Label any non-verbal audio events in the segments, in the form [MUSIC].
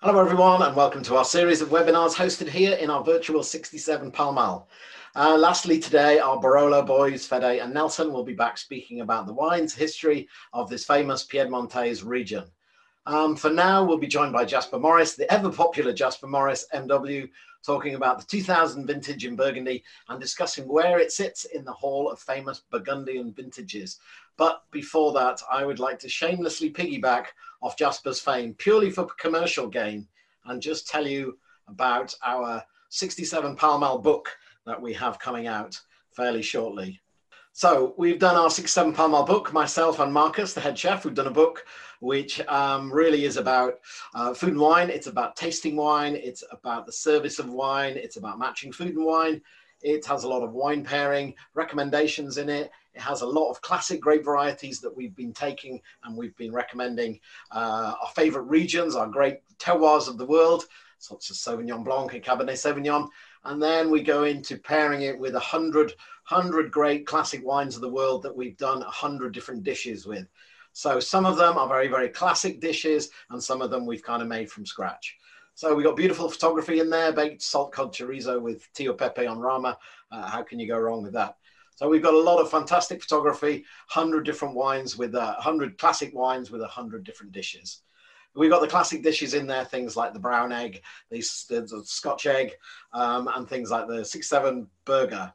Hello everyone and welcome to our series of webinars hosted here in our virtual 67 Pall Mall. Uh, lastly today our Barolo boys, Fede and Nelson will be back speaking about the wines history of this famous Piedmontese region. Um, for now we'll be joined by Jasper Morris, the ever popular Jasper Morris MW, talking about the 2000 vintage in Burgundy and discussing where it sits in the Hall of Famous Burgundian Vintages. But before that, I would like to shamelessly piggyback off Jasper's fame purely for commercial gain and just tell you about our 67 Pall Mall book that we have coming out fairly shortly. So we've done our 67 Pall Mall book, myself and Marcus, the head chef, we've done a book which um, really is about uh, food and wine. It's about tasting wine. It's about the service of wine. It's about matching food and wine. It has a lot of wine pairing recommendations in it. It has a lot of classic grape varieties that we've been taking and we've been recommending uh, our favorite regions, our great terroirs of the world, such as Sauvignon Blanc and Cabernet Sauvignon. And then we go into pairing it with a hundred, hundred great classic wines of the world that we've done a hundred different dishes with. So some of them are very, very classic dishes and some of them we've kind of made from scratch. So we got beautiful photography in there, baked salt cod chorizo with Tio Pepe en Rama. Uh, how can you go wrong with that? So we've got a lot of fantastic photography, 100 different wines with uh, 100 classic wines with 100 different dishes. We've got the classic dishes in there, things like the brown egg, the, the Scotch egg, um, and things like the 6-7 burger.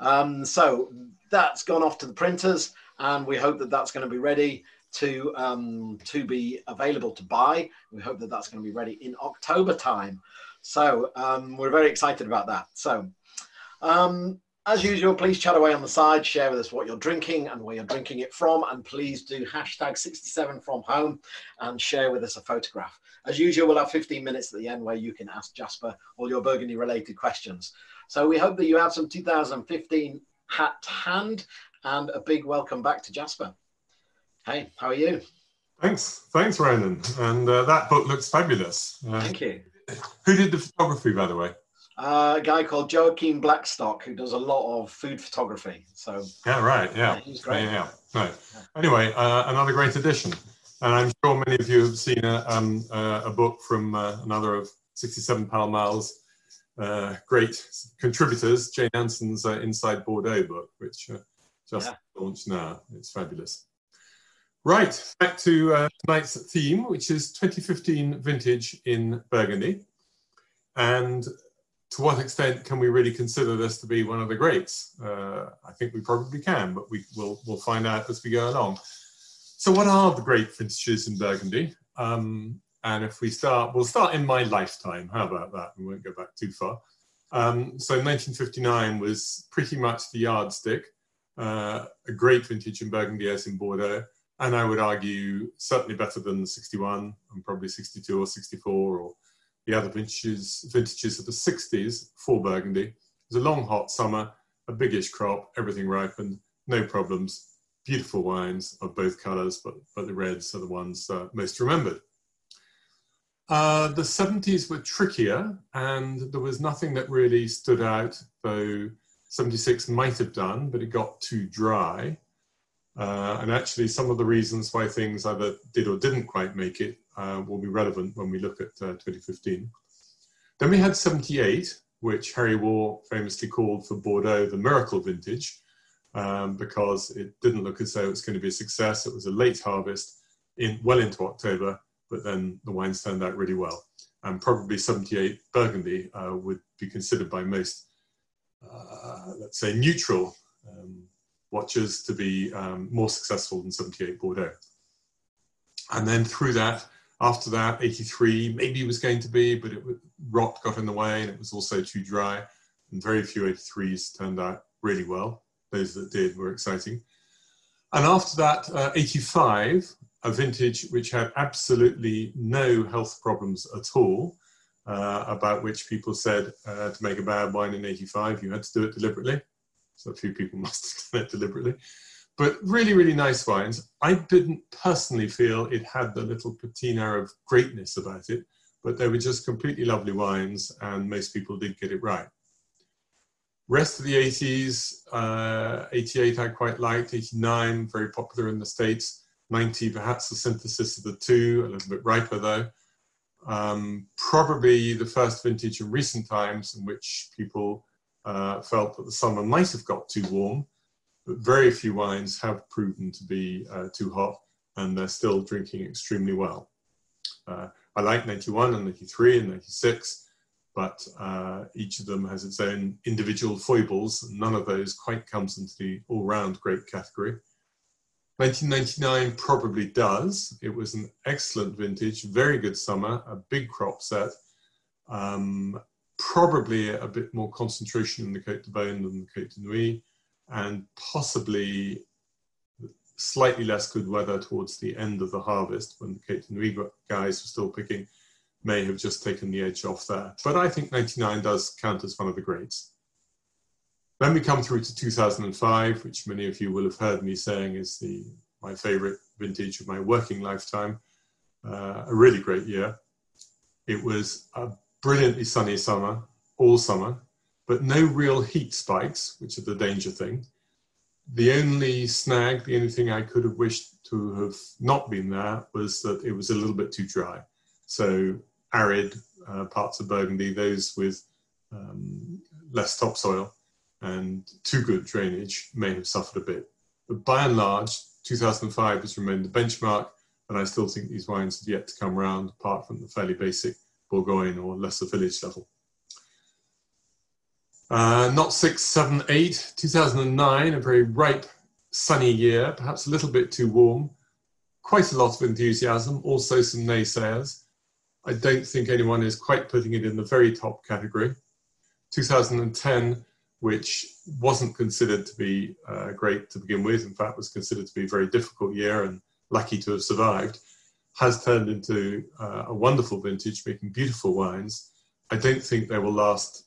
Um, so that's gone off to the printers, and we hope that that's going to be ready to um, to be available to buy. We hope that that's going to be ready in October time. So um, we're very excited about that. So um, as usual, please chat away on the side, share with us what you're drinking and where you're drinking it from, and please do hashtag 67 from home and share with us a photograph. As usual, we'll have 15 minutes at the end where you can ask Jasper all your Burgundy related questions. So we hope that you have some 2015 hat hand and a big welcome back to Jasper. Hey, how are you? Thanks, thanks, Ronan. And uh, that book looks fabulous. Uh, Thank you. Who did the photography, by the way? Uh, a guy called Joaquin Blackstock who does a lot of food photography. So yeah, right, yeah, yeah he's great. Yeah, yeah. No. Anyway, uh, another great addition, and I'm sure many of you have seen a, um, uh, a book from uh, another of 67 Pall Mall's uh, great contributors, Jane Anson's uh, Inside Bordeaux book, which just yeah. launched now. It's fabulous. Right, back to tonight's theme, which is 2015 vintage in Burgundy. And to what extent can we really consider this to be one of the greats? Uh, I think we probably can, but we will we'll find out as we go along. So what are the great vintages in Burgundy? Um, and if we start, we'll start in my lifetime. How about that? We won't go back too far. Um, so 1959 was pretty much the yardstick, uh, a great vintage in Burgundy as in Bordeaux. And I would argue certainly better than the 61 and probably 62 or 64 or the other vintages, vintages of the 60s for Burgundy. It was a long, hot summer, a biggish crop, everything ripened, no problems. Beautiful wines of both colours, but, but the reds are the ones uh, most remembered. Uh, the 70s were trickier, and there was nothing that really stood out, though 76 might have done, but it got too dry. Uh, and actually, some of the reasons why things either did or didn't quite make it uh, will be relevant when we look at uh, 2015. Then we had 78, which Harry Waugh famously called for Bordeaux the miracle vintage, um, because it didn't look as though it was going to be a success. It was a late harvest, in well into October, but then the wines turned out really well. And probably 78 Burgundy uh, would be considered by most, uh, let's say, neutral um, watchers to be um, more successful than 78 Bordeaux. And then through that, after that, 83 maybe was going to be, but it rot got in the way and it was also too dry. And very few 83s turned out really well. Those that did were exciting. And after that, uh, 85, a vintage which had absolutely no health problems at all, uh, about which people said uh, to make a bad wine in 85, you had to do it deliberately. So a few people [LAUGHS] must have done it deliberately but really, really nice wines. I didn't personally feel it had the little patina of greatness about it, but they were just completely lovely wines, and most people did get it right. Rest of the 80s, uh, 88 I quite liked, 89 very popular in the States, 90 perhaps the synthesis of the two, a little bit riper though. um, probably the first vintage in recent times in which people uh, felt that the summer might have got too warm, but very few wines have proven to be uh, too hot and they're still drinking extremely well. Uh, I like 91 and 93 and 96, but uh, each of them has its own individual foibles. None of those quite comes into the all-round great category. 1999 probably does. It was an excellent vintage, very good summer, a big crop set. Um, probably a bit more concentration in the Côte de Beaune than the Côte de Nuits, and possibly slightly less good weather towards the end of the harvest when the Côte de Nuits guys were still picking may have just taken the edge off there. But I think 99 does count as one of the greats. Then we come through to 2005, which many of you will have heard me saying is the my favorite vintage of my working lifetime. Uh, a really great year. It was a brilliantly sunny summer, all summer, but no real heat spikes, which are the danger thing. The only snag, the only thing I could have wished to have not been there was that it was a little bit too dry. So arid uh, parts of Burgundy, those with um, less topsoil and too good drainage may have suffered a bit. But by and large, 2005 has remained the benchmark, and I still think these wines have yet to come round, apart from the fairly basic Bourgogne or lesser village level. Uh, not six, seven, eight. 2009, a very ripe, sunny year, perhaps a little bit too warm. Quite a lot of enthusiasm, also some naysayers. I don't think anyone is quite putting it in the very top category. 2010, which wasn't considered to be uh, great to begin with, in fact, was considered to be a very difficult year and lucky to have survived, has turned into uh, a wonderful vintage, making beautiful wines. I don't think they will last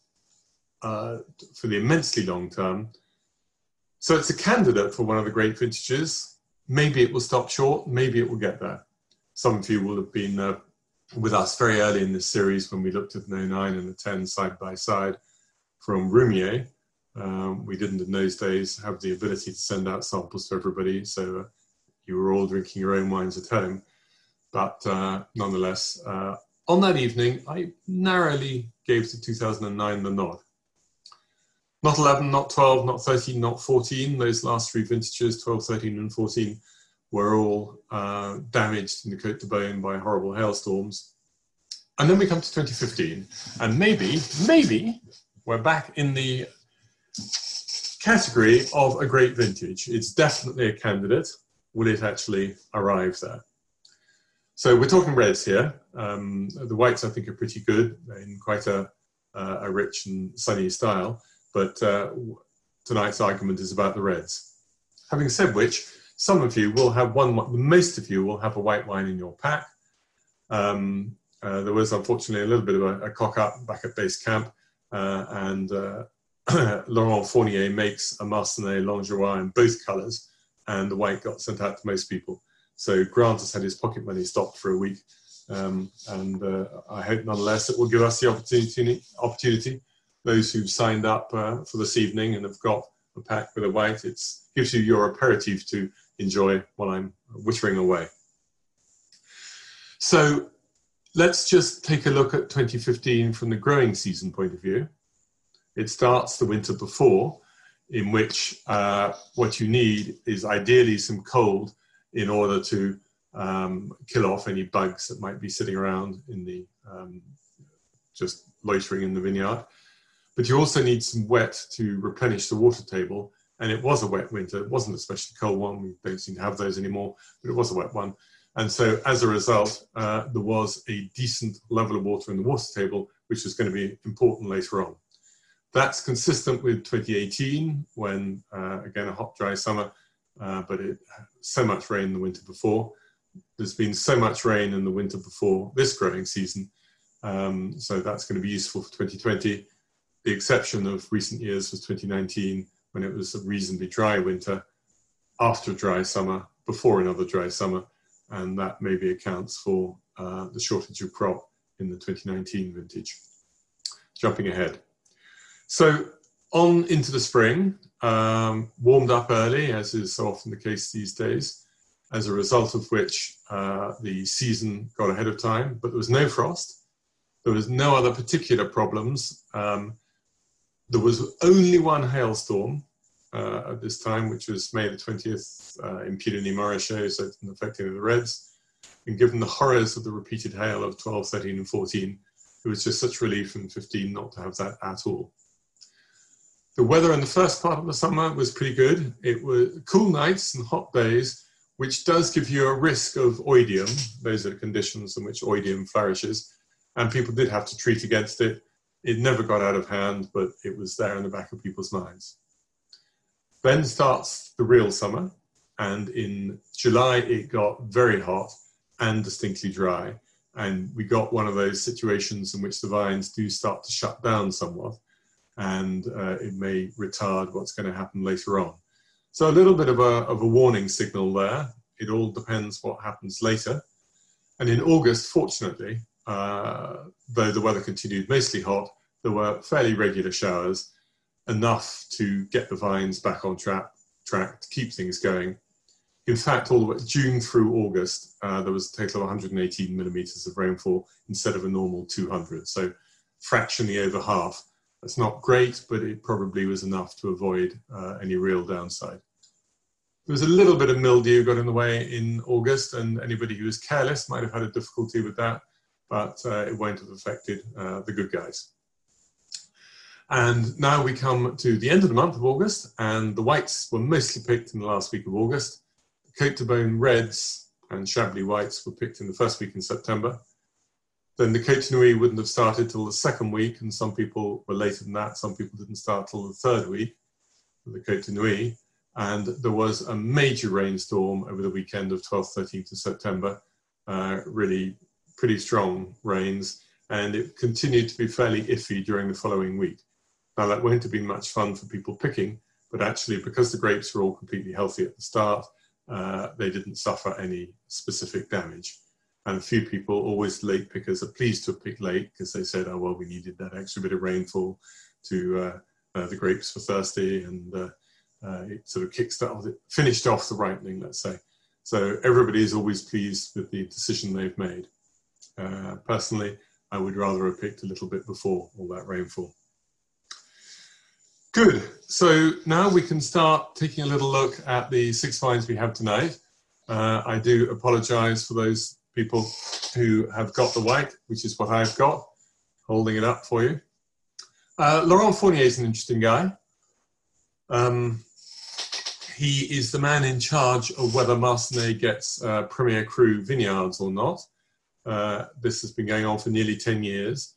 uh, for the immensely long term. So it's a candidate for one of the great vintages. Maybe it will stop short, maybe it will get there. Some of you will have been uh, with us very early in this series when we looked at the 09 and the 10 side by side from Roumier. Um, we didn't in those days have the ability to send out samples to everybody, so uh, you were all drinking your own wines at home. But uh, nonetheless, uh, on that evening, I narrowly gave to 2009 the nod. Not 11, not 12, not 13, not 14. Those last three vintages, 12, 13, and 14, were all uh, damaged in the Côte de Beaune by horrible hailstorms. And then we come to 2015, and maybe, maybe we're back in the category of a great vintage. It's definitely a candidate. Will it actually arrive there? So we're talking reds here. Um, the whites I think are pretty good in quite a, uh, a rich and sunny style. But uh, tonight's argument is about the reds. Having said which, some of you will have one, most of you will have a white wine in your pack. Um, uh, there was unfortunately a little bit of a, a cock up back at base camp, uh, and uh, [CLEARS THROAT] Laurent Fournier makes a Marsannay Longeroies in both colours, and the white got sent out to most people. So Grant has had his pocket money stopped for a week, um, and uh, I hope nonetheless it will give us the opportunity, opportunity those who've signed up uh, for this evening and have got a pack with a white, it gives you your aperitif to enjoy while I'm wittering away. So let's just take a look at 2015 from the growing season point of view. It starts the winter before, in which uh, what you need is ideally some cold in order to um, kill off any bugs that might be sitting around in the um, just loitering in the vineyard. But you also need some wet to replenish the water table. And it was a wet winter. It wasn't especially cold one. We don't seem to have those anymore, but it was a wet one. And so as a result, uh, there was a decent level of water in the water table, which was going to be important later on. That's consistent with 2018, when, uh, again, a hot, dry summer, uh, but it so much rain the winter before. There's been so much rain in the winter before this growing season, um, so that's going to be useful for 2020. The exception of recent years was 2019, when it was a reasonably dry winter after a dry summer, before another dry summer, and that maybe accounts for uh, the shortage of crop in the 2019 vintage. Jumping ahead. So on into the spring, um, warmed up early, as is so often the case these days. as a result of which uh, the season got ahead of time, but there was no frost. There was no other particular problems. Um, there was only one hailstorm uh, at this time, which was May the 20th uh, in Puligny-Montrachet, so it didn't affect any of the Reds. And given the horrors of the repeated hail of 12, 13, and 14, it was just such relief in 15 not to have that at all. The weather in the first part of the summer was pretty good. It was cool nights and hot days, which does give you a risk of oidium. Those are the conditions in which oidium flourishes. And people did have to treat against it. It never got out of hand, but it was there in the back of people's minds. Then starts the real summer. And in July, it got very hot and distinctly dry. And we got one of those situations in which the vines do start to shut down somewhat. And uh, it may retard what's going to happen later on. So a little bit of a, of a warning signal there. It all depends what happens later. And in August, fortunately, uh, though the weather continued mostly hot, there were fairly regular showers, enough to get the vines back on track, track to keep things going. In fact, all the way June through August, uh, there was a total of 118 millimeters of rainfall instead of a normal 200. So fractionally over half. That's not great, but it probably was enough to avoid uh, any real downside. There was a little bit of mildew got in the way in August, and anybody who was careless might have had a difficulty with that, but uh, it won't have affected uh, the good guys. And now we come to the end of the month of August, and the whites were mostly picked in the last week of August. The Cote de Beaune reds and Chablis whites were picked in the first week in September. Then the Cote de Nuits wouldn't have started till the second week, and some people were later than that. Some people didn't start till the third week of the Cote de Nuits and there was a major rainstorm over the weekend of 12th, 13th of September, uh, really pretty strong rains, and it continued to be fairly iffy during the following week. Now, that won't have been much fun for people picking, but actually, because the grapes were all completely healthy at the start, uh, they didn't suffer any specific damage. And a few people, always late pickers, are pleased to have picked late because they said, oh, well, we needed that extra bit of rainfall to uh, uh the grapes were thirsty and uh, uh, it sort of kickstarted, finished off the ripening, let's say. So everybody is always pleased with the decision they've made. Uh, personally, I would rather have picked a little bit before all that rainfall. Good. So now we can start taking a little look at the six finds we have tonight. Uh, I do apologize for those people who have got the white, which is what I've got, holding it up for you. Uh, Laurent Fournier is an interesting guy. Um, he is the man in charge of whether Marsannay gets uh, Premier Cru vineyards or not. Uh, this has been going on for nearly 10 years,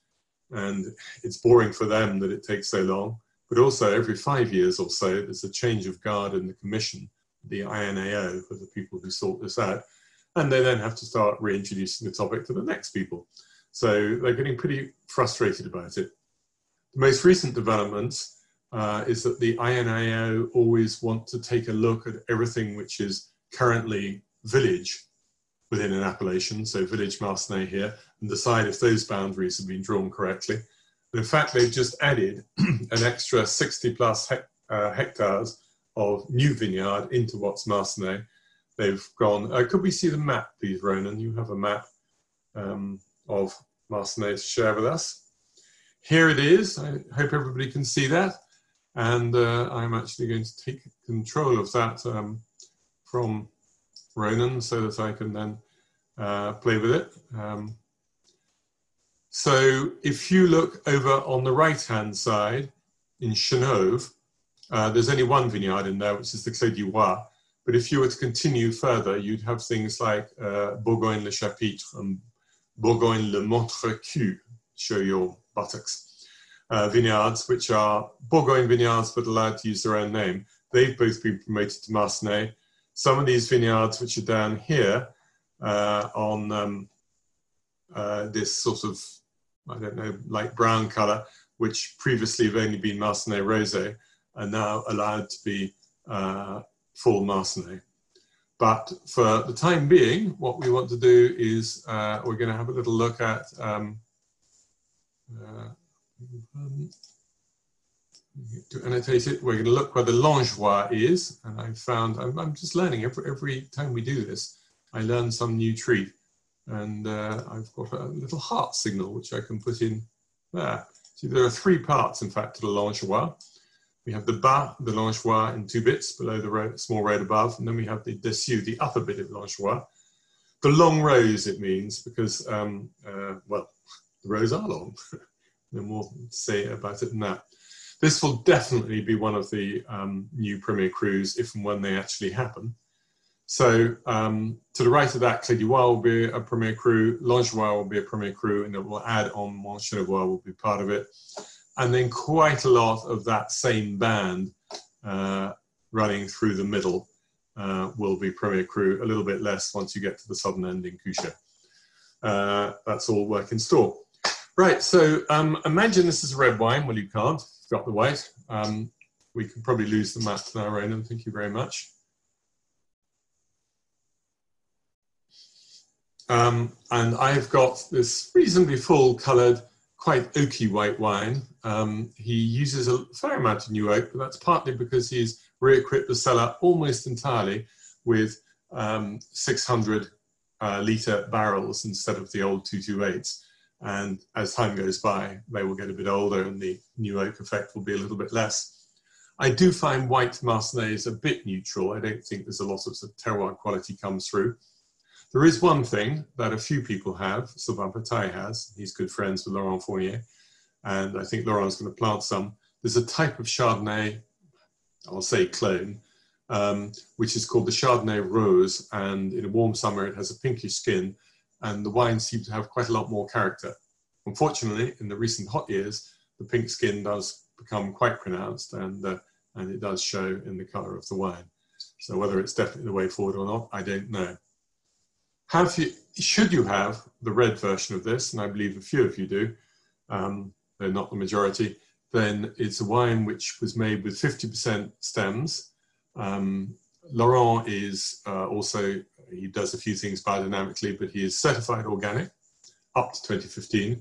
and it's boring for them that it takes so long. But also, every five years or so, there's a change of guard in the commission, the INAO, for the people who sort this out. And they then have to start reintroducing the topic to the next people. So they're getting pretty frustrated about it. The most recent developments uh, is that the INAO always want to take a look at everything which is currently village within an appellation, so village Marsannay here, and decide if those boundaries have been drawn correctly. In fact, they've just added [CLEARS THROAT] an extra 60 plus uh, hectares of new vineyard into what's Marsannay. They've gone, uh, could we see the map, please, Ronan? You have a map um, of Marsannay to share with us. Here it is. I hope everybody can see that and uh, I'm actually going to take control of that um, from Ronan so that I can then uh, play with it. Um, so if you look over on the right hand side in Chenôve, uh, there's only one vineyard in there, which is the Clos du Roi. But if you were to continue further, you'd have things like uh, Bourgogne-le-Chapitre and Bourgogne-le-Montrecul, show your buttocks uh, vineyards, which are Bourgogne vineyards but allowed to use their own name. They've both been promoted to Marsannay. Some of these vineyards, which are down here uh, on um, uh, this sort of, I don't know, light brown color, which previously have only been Marsannay Rosé, are now allowed to be uh, full Marsannay. But for the time being, what we want to do is uh, we're going to have a little look at um, uh, to annotate it, we're going to look where the Longeroies is. And I found, I'm, I'm, just learning every, every time we do this, I learn some new tree. And uh, I've got a little heart signal, which I can put in there. So there are three parts, in fact, to the Longeroies. We have the bas, the Longeroies in two bits below the small road above, and then we have the dessus, the upper bit of Longeroies. The long rows, it means, because, um, uh, well, the rows are long. [LAUGHS] no more to say about it than that. This will definitely be one of the um, new Premier Crus if and when they actually happen. So um, to the right of that, Clos du Roi will be a Premier Cru, Longeroies will be a Premier Cru, and it will add on Mont Chenevoix will be part of it. And then quite a lot of that same band uh, running through the middle uh, will be Premier Cru, a little bit less once you get to the southern end in Cuchet. Uh, that's all work in store. Right, so um, imagine this is red wine. Well, you can't, got the white. Um, we can probably lose the map now, Ronan. Thank you very much. Um, and I've got this reasonably full coloured, quite oaky white wine. Um, he uses a fair amount of new oak, but that's partly because he's re-equipped the cellar almost entirely with um, 600 uh, litre barrels instead of the old 228s. And as time goes by, they will get a bit older and the new oak effect will be a little bit less. I do find white Marsannay a bit neutral. I don't think there's a lot of, sort of terroir quality comes through. There is one thing that a few people have, Sylvain Pataille has. He's good friends with Laurent Fournier. And I think Laurent's going to plant some. There's a type of Chardonnay, I'll say clone, um, which is called the Chardonnay Rose. And in a warm summer, it has a pinkish skin and the wines seem to have quite a lot more character. Unfortunately, in the recent hot years, the pink skin does become quite pronounced and, uh, and it does show in the colour of the wine. So whether it's definitely the way forward or not, I don't know. Have you, should you have the red version of this, and I believe a few of you do, um, they're not the majority, then it's a wine which was made with 50% stems. Um, Laurent is uh, also he does a few things biodynamically, but he is certified organic up to 2015.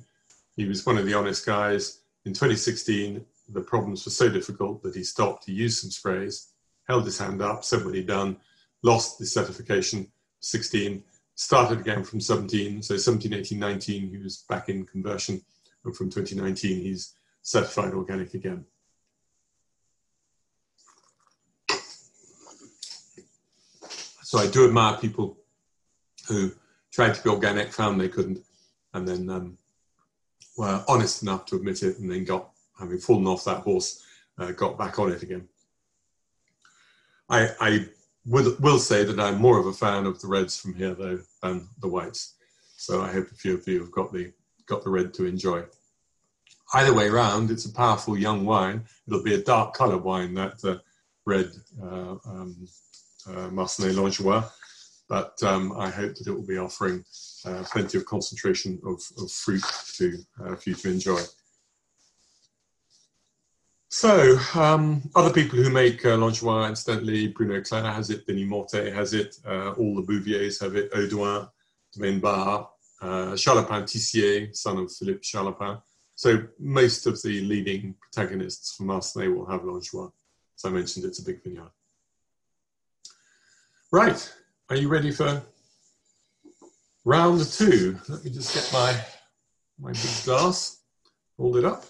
He was one of the honest guys. In 2016, the problems were so difficult that he stopped. He used some sprays, held his hand up, said what he'd done, lost the certification, 16, started again from 17. So 17, 18, 19, he was back in conversion. And from 2019, he's certified organic again. So I do admire people who tried to be organic, found they couldn't, and then um, were honest enough to admit it, and then got, having fallen off that horse, uh, got back on it again. I, I will, will say that I'm more of a fan of the reds from here, though, than the whites. So I hope a few of you have got the got the red to enjoy. Either way round, it's a powerful young wine. It'll be a dark colour wine, that uh, red uh, um, uh, Longeroies, but um, I hope that it will be offering uh, plenty of concentration of, of fruit to, uh, for you to enjoy. So, um, other people who make uh, Longeroies, incidentally, Bruno Clair has it, Denis Mortet has it, uh, all the Bouviers have it, Audouin, Domaine Bart, uh, Tissier, son of Philippe Charlopin. So, most of the leading protagonists from Marsannay will have Longeroies. As I mentioned, it's a big vineyard. Right, are you ready for round two? Let me just get my, my big glass, hold it up.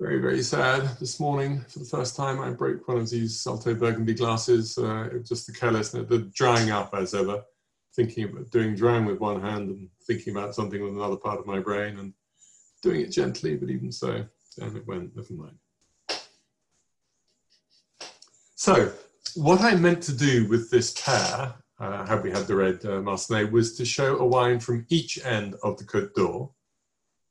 Very, very sad. This morning, for the first time, I broke one of these Zalto Burgundy glasses. Uh, just the carelessness, the drying up as ever, thinking about doing drying with one hand and thinking about something with another part of my brain and doing it gently, but even so, down it went, never mind. So, what I meant to do with this pair, uh, had we had the red uh, was to show a wine from each end of the Côte d'Or.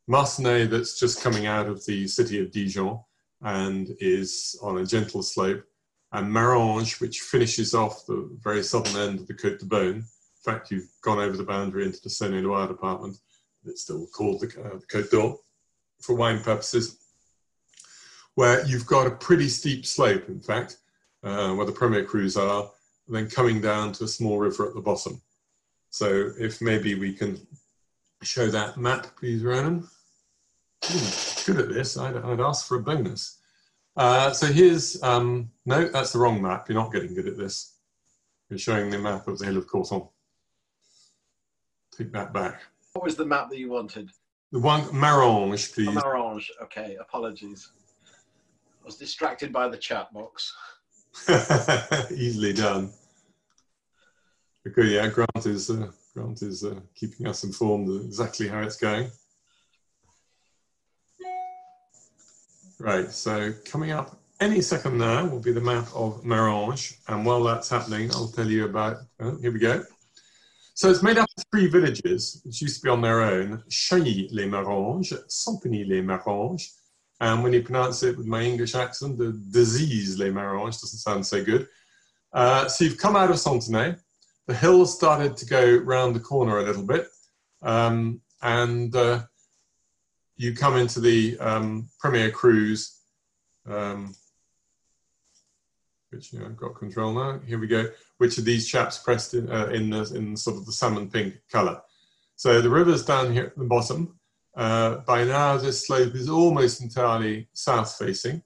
Marsannay that's just coming out of the city of Dijon and is on a gentle slope, and Maranges, which finishes off the very southern end of the Côte de Beaune. In fact, you've gone over the boundary into the Saône-et-Loire department. It's still called the, uh, the Côte d'Or for wine purposes, where you've got a pretty steep slope, in fact, uh, where the Premier Crus are, and then coming down to a small river at the bottom. So if maybe we can show that map, please, Ronan. Good at this. I'd, I'd ask for a bonus. Uh, so here's, um, no, that's the wrong map. You're not getting good at this. You're showing the map of the Hill of Corton. Take that back. What was the map that you wanted? The one, Maranges, please. Oh, Maranges, okay, apologies. I was distracted by the chat box. [LAUGHS] Easily done. Okay, yeah, Grant is, uh, Grant is uh, keeping us informed exactly how it's going. Right, so coming up any second now will be the map of Maranges. And while that's happening, I'll tell you about, oh, here we go. So it's made up of three villages, which used to be on their own, Cheilly-les-Maranges, Sampigny-les-Maranges, and when you pronounce it with my English accent, the Dezize-les-Maranges doesn't sound so good. Uh, so you've come out of Santenay. The hill started to go round the corner a little bit. Um, and uh, you come into the um, Premier Crus, um, which you know, I've got control now. Here we go. Which of these chaps pressed in, uh, in, the, in sort of the salmon pink colour. So the river's down here at the bottom. Uh, by now, this slope is almost entirely south facing.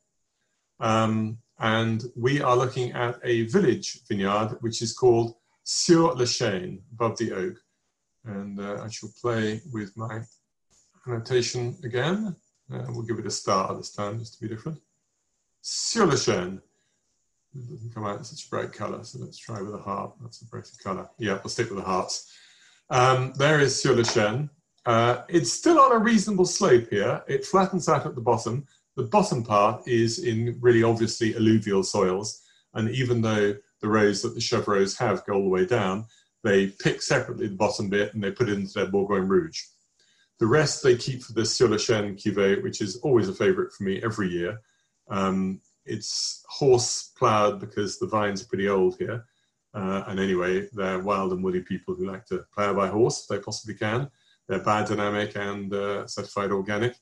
Um, and we are looking at a village vineyard, which is called Sur le Chêne, above the oak. And uh, I shall play with my annotation again. Uh, we'll give it a star this time, just to be different. Chêne. It doesn't come out in such a bright color, so let's try with a heart. That's a brighter color. Yeah, we'll stick with the hearts. Um, there is chêne. Uh, it's still on a reasonable slope here. It flattens out at the bottom. The bottom part is in really obviously alluvial soils. And even though the rows that the Chevrots have go all the way down, they pick separately the bottom bit and they put it into their Bourgogne Rouge. The rest they keep for the Sur le Chêne cuvee, which is always a favorite for me every year. Um, it's horse ploughed because the vines are pretty old here. Uh, and anyway, they're wild and woody people who like to plough by horse if they possibly can. They're biodynamic and uh, certified organic.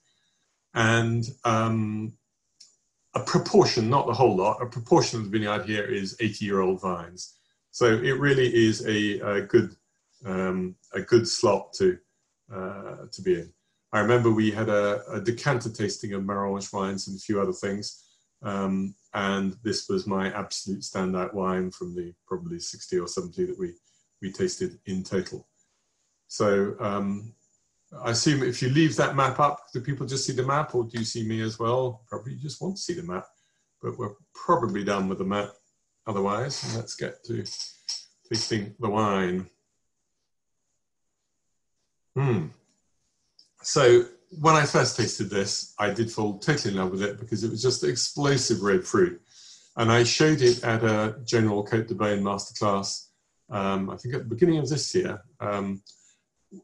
And um, a proportion, not the whole lot, a proportion of the vineyard here is 80 year old vines. So it really is a, a good, um, a good slot to uh, to be in. I remember we had a, a, decanter tasting of Maranges wines and a few other things. Um, and this was my absolute standout wine from the probably 60 or 70 that we, we tasted in total. So um, I assume if you leave that map up, do people just see the map or do you see me as well? Probably just want to see the map, but we're probably done with the map otherwise. let's get to tasting the wine. Hmm. So when I first tasted this, I did fall totally in love with it because it was just explosive red fruit. And I showed it at a General Cote de Beaune masterclass, um, I think at the beginning of this year, um,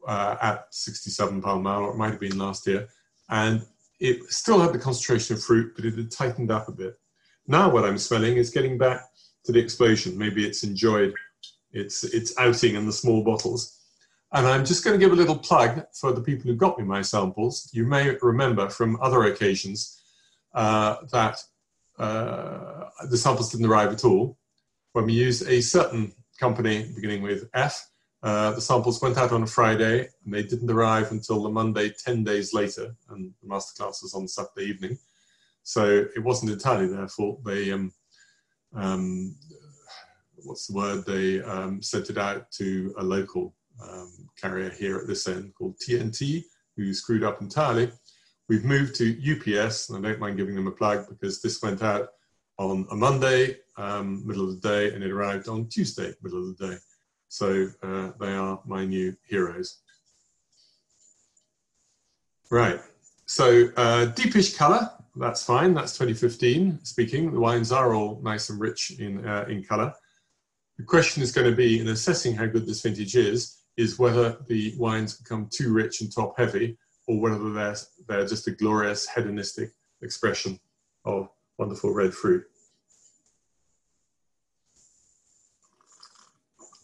uh, at 67 Pall Mall, or it might have been last year. And it still had the concentration of fruit, but it had tightened up a bit. Now what I'm smelling is getting back to the explosion. Maybe it's enjoyed its, its outing in the small bottles. And I'm just going to give a little plug for the people who got me my samples. You may remember from other occasions uh, that uh, the samples didn't arrive at all. When we used a certain company beginning with F, uh, the samples went out on a Friday and they didn't arrive until the Monday 10 days later, and the masterclass was on Saturday evening. So it wasn't entirely their fault. They, um, um, what's the word, they um, sent it out to a local um, carrier here at this end called TNT, who screwed up entirely. We've moved to UPS, and I don't mind giving them a plug because this went out on a Monday, um, middle of the day, and it arrived on Tuesday, middle of the day. So uh, they are my new heroes. Right, so uh, deepish color, that's fine, that's 2015 speaking. The wines are all nice and rich in, uh, in color. The question is going to be in assessing how good this vintage is, is whether the wines become too rich and top heavy or whether they're, they're just a glorious hedonistic expression of wonderful red fruit.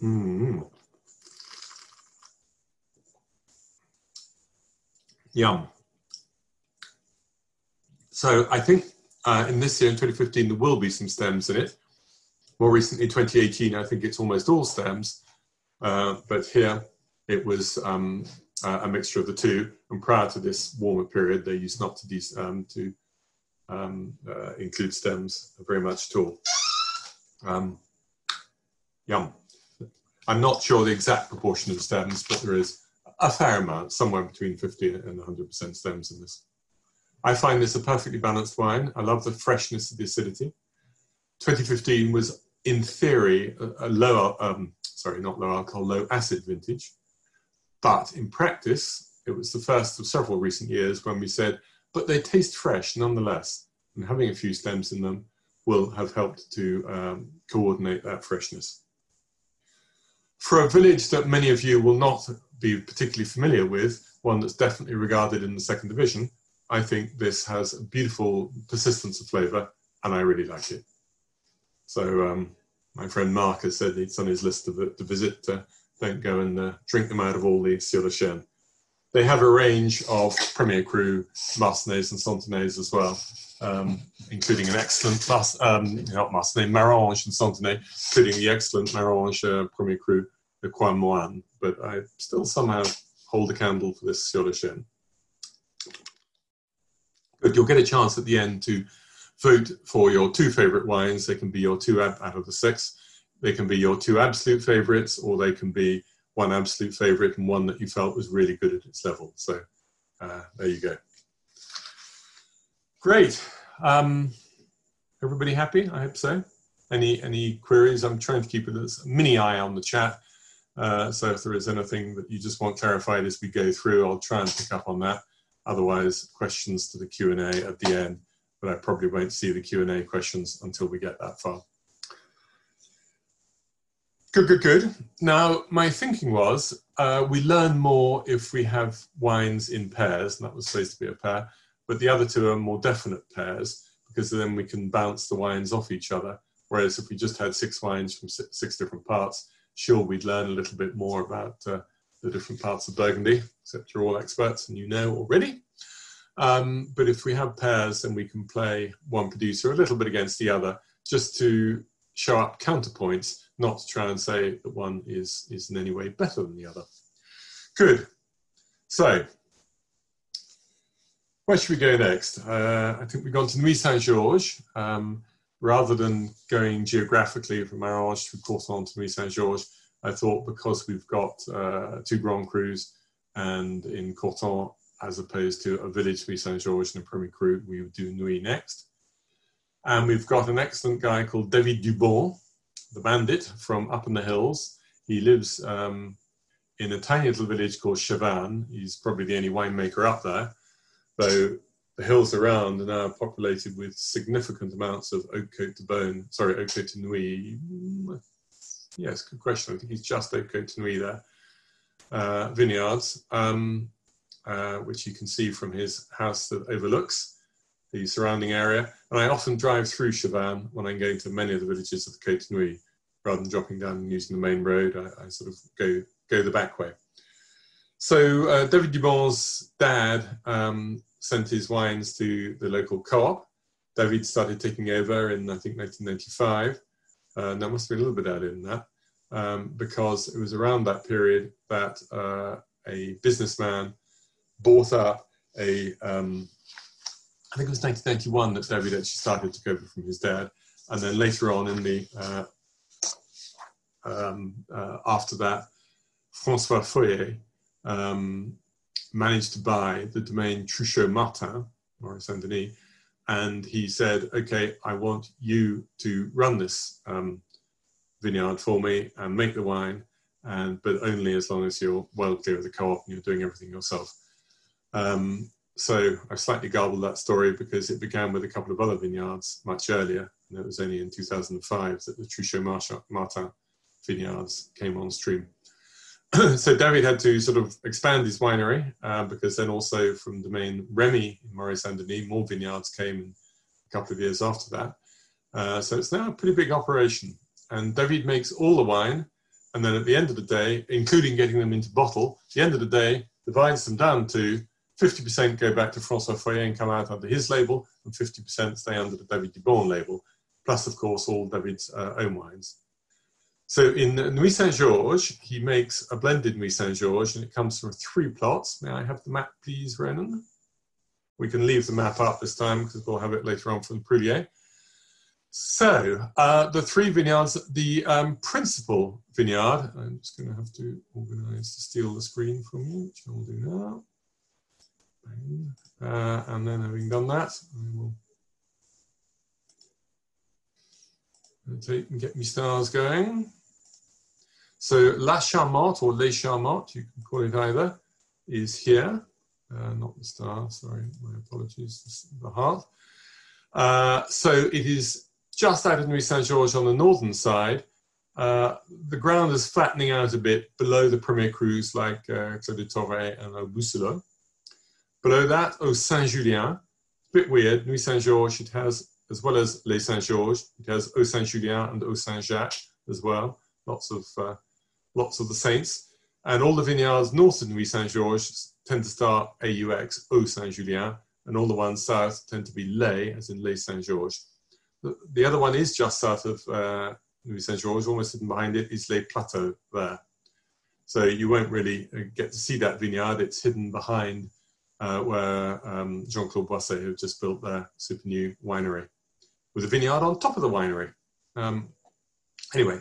Mm. Yum. So I think uh, in this year, in 2015, there will be some stems in it. More recently, 2018, I think it's almost all stems. Uh, but here it was um, a mixture of the two. And prior to this warmer period, they used not to, um, to um, uh, include stems very much at all. Um, yum. I'm not sure the exact proportion of stems, but there is a fair amount, somewhere between 50 and 100% stems in this. I find this a perfectly balanced wine. I love the freshness of the acidity. 2015 was, in theory, a, a low, um, sorry, not low alcohol, low acid vintage. But in practice, it was the first of several recent years when we said, but they taste fresh nonetheless. And having a few stems in them will have helped to um, coordinate that freshness. For a village that many of you will not be particularly familiar with, one that's definitely regarded in the second division, I think this has a beautiful persistence of flavour and I really like it. So um, my friend Mark has said it's on his list of to visit. Uh, don't go and uh, drink them out of all the Sur Chêne. They have a range of Premier Cru, Marsannaise and Santonnaise as well, um, including an excellent, um, not Marsannaise, Maranges and Santonnaise, including the excellent Maranges uh, Premier Cru, the Coin Moine. But I still somehow hold a candle for this Sur Chêne. But you'll get a chance at the end to vote for your two favorite wines. They can be your two out of the six. They can be your two absolute favorites, or they can be one absolute favorite and one that you felt was really good at its level. So uh, there you go. Great. Um, everybody happy? I hope so. Any any queries? I'm trying to keep it a mini eye on the chat. Uh, so if there is anything that you just want clarified as we go through, I'll try and pick up on that. Otherwise, questions to the Q&A at the end, but I probably won't see the Q&A questions until we get that far. Good, good, good. Now, my thinking was uh, we learn more if we have wines in pairs, and that was supposed to be a pair, but the other two are more definite pairs because then we can bounce the wines off each other. Whereas if we just had six wines from six, different parts, sure, we'd learn a little bit more about uh, the different parts of Burgundy, except you're all experts and you know already. Um, but if we have pairs, then we can play one producer a little bit against the other just to show up counterpoints not to try and say that one is, is in any way better than the other. Good. So, where should we go next? Uh, I think we've gone to Nuits Saint-Georges. Um, rather than going geographically from Maranges to Corton to Nuits Saint-Georges, I thought because we've got uh, two Grand Crus and in Corton, as opposed to a village Nuits Saint George and a Premier Cru, we would do Nuits next. And we've got an excellent guy called David Duband, the bandit from up in the hills. He lives um, in a tiny little village called Chevannes. He's probably the only winemaker up there, though the hills around are now populated with significant amounts of Hautes-Côtes de Beaune, sorry, Hautes-Côtes de Nuits. Yes, good question. I think he's just Hautes-Côtes de Nuits there. Uh, vineyards, um, uh, which you can see from his house that overlooks the surrounding area. And I often drive through Chevannes when I'm going to many of the villages of the Côte Nuit. Rather than dropping down and using the main road, I, I sort of go, go the back way. So uh, David Duband's dad um, sent his wines to the local co-op. David started taking over in, I think, 1995. Uh, and that must be a little bit earlier than that, um, because it was around that period that uh, a businessman bought up a um, I think it was 1991 that David actually started to over from his dad. And then later on in the, uh, um, uh, after that, Francois Feuillet um, managed to buy the domain Truchot Martin, Morey Saint Denis, and he said, okay, I want you to run this um, vineyard for me and make the wine, and but only as long as you're well clear of the co-op and you're doing everything yourself. Um, so I slightly garbled that story because it began with a couple of other vineyards much earlier. And it was only in 2005 that the Truchot Martin vineyards came on stream. [CLEARS THROAT] so David had to sort of expand his winery uh, because then also from domain Remy in Morey Saint Denis, more vineyards came a couple of years after that. Uh, so it's now a pretty big operation. And David makes all the wine. And then at the end of the day, including getting them into bottle, at the end of the day, divides them down to 50% go back to Francois Feuillet and come out under his label, and 50% stay under the David Duband label, plus, of course, all David's uh, own wines. So in Nuits Saint Georges, he makes a blended Nuits Saint Georges, and it comes from three plots. May I have the map, please, Ronan? We can leave the map up this time because we'll have it later on from Pruliers. So uh, the three vineyards, the um, principal vineyard, I'm just going to have to organize to steal the screen from you, which I'll do now. Uh, and then having done that, I will take and get me stars going. So La Charmotte or Les Charmottes, you can call it either, is here. Uh, not the star, sorry, my apologies, the heart. Uh, so it is just out of Nuits Saint Georges on the northern side. Uh, the ground is flattening out a bit below the Premier Crus like uh, Clos de Thorey and Bousselot. Below that, Au Saint Julien. A bit weird, Nuits Saint Georges, it has, as well as Les Saint Georges, it has Au Saint Julien and Au Saint Jacques as well. Lots of, uh, lots of the saints. And all the vineyards north of Nuits Saint Georges tend to start AUX, Au Saint Julien, and all the ones south tend to be Les, as in Les Saint Georges. The, the other one is just south of uh, Saint Georges, almost hidden behind it is Les Plateaux there. So you won't really uh, get to see that vineyard. It's hidden behind uh, where um, Jean-Claude Boisset have just built their super new winery with a vineyard on top of the winery. Um, anyway,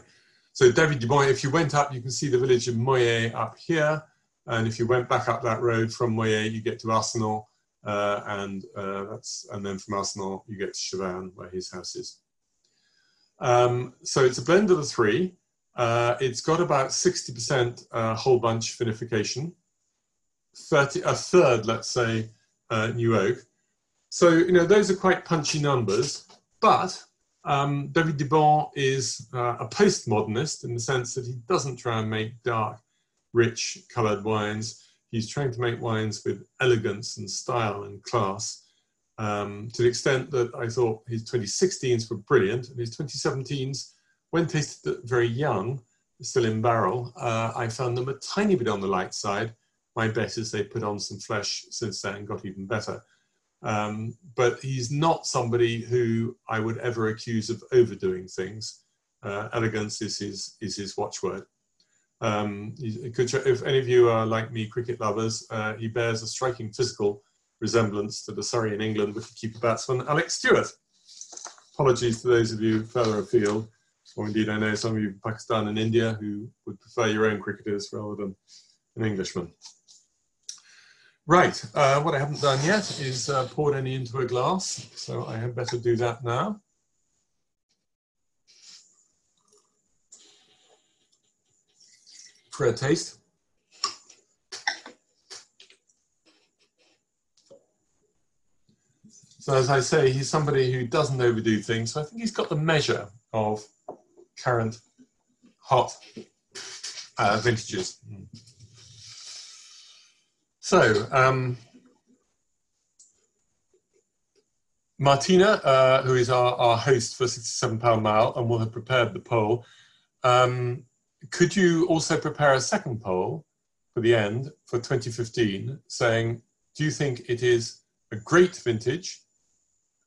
so David Duband, if you went up, you can see the village of Moyer up here. And if you went back up that road from Moyer, you get to Arcenant. Uh, and uh, that's and then from Arcenant, you get to Chevannes, where his house is. Um, so it's a blend of the three. Uh, it's got about 60% uh, whole bunch vinification, 30, a third, let's say, uh, new oak. So, you know, those are quite punchy numbers, but um, David Duband is uh, a postmodernist in the sense that he doesn't try and make dark, rich, colored wines. He's trying to make wines with elegance and style and class um, to the extent that I thought his 2016s were brilliant and his 2017s, when tasted very young, still in barrel, uh, I found them a tiny bit on the light side. My bet is they put on some flesh since then and got even better. Um, but he's not somebody who I would ever accuse of overdoing things. Uh, elegance is his, is his watchword. Um, if any of you are like me, cricket lovers, uh, he bears a striking physical resemblance to the Surrey in England wicketkeeper batsman Alex Stewart. Apologies to those of you further afield, or indeed I know some of you in Pakistan and India who would prefer your own cricketers rather than an Englishman. Right, uh, what I haven't done yet is uh, poured any into a glass, so I had better do that now. For a taste. So as I say, he's somebody who doesn't overdo things. So I think he's got the measure of current hot uh, vintages. Mm. So, um, Martina, uh, who is our, our host for 67 Pall Mall and will have prepared the poll, um, could you also prepare a second poll for the end for 2015 saying, do you think it is a great vintage,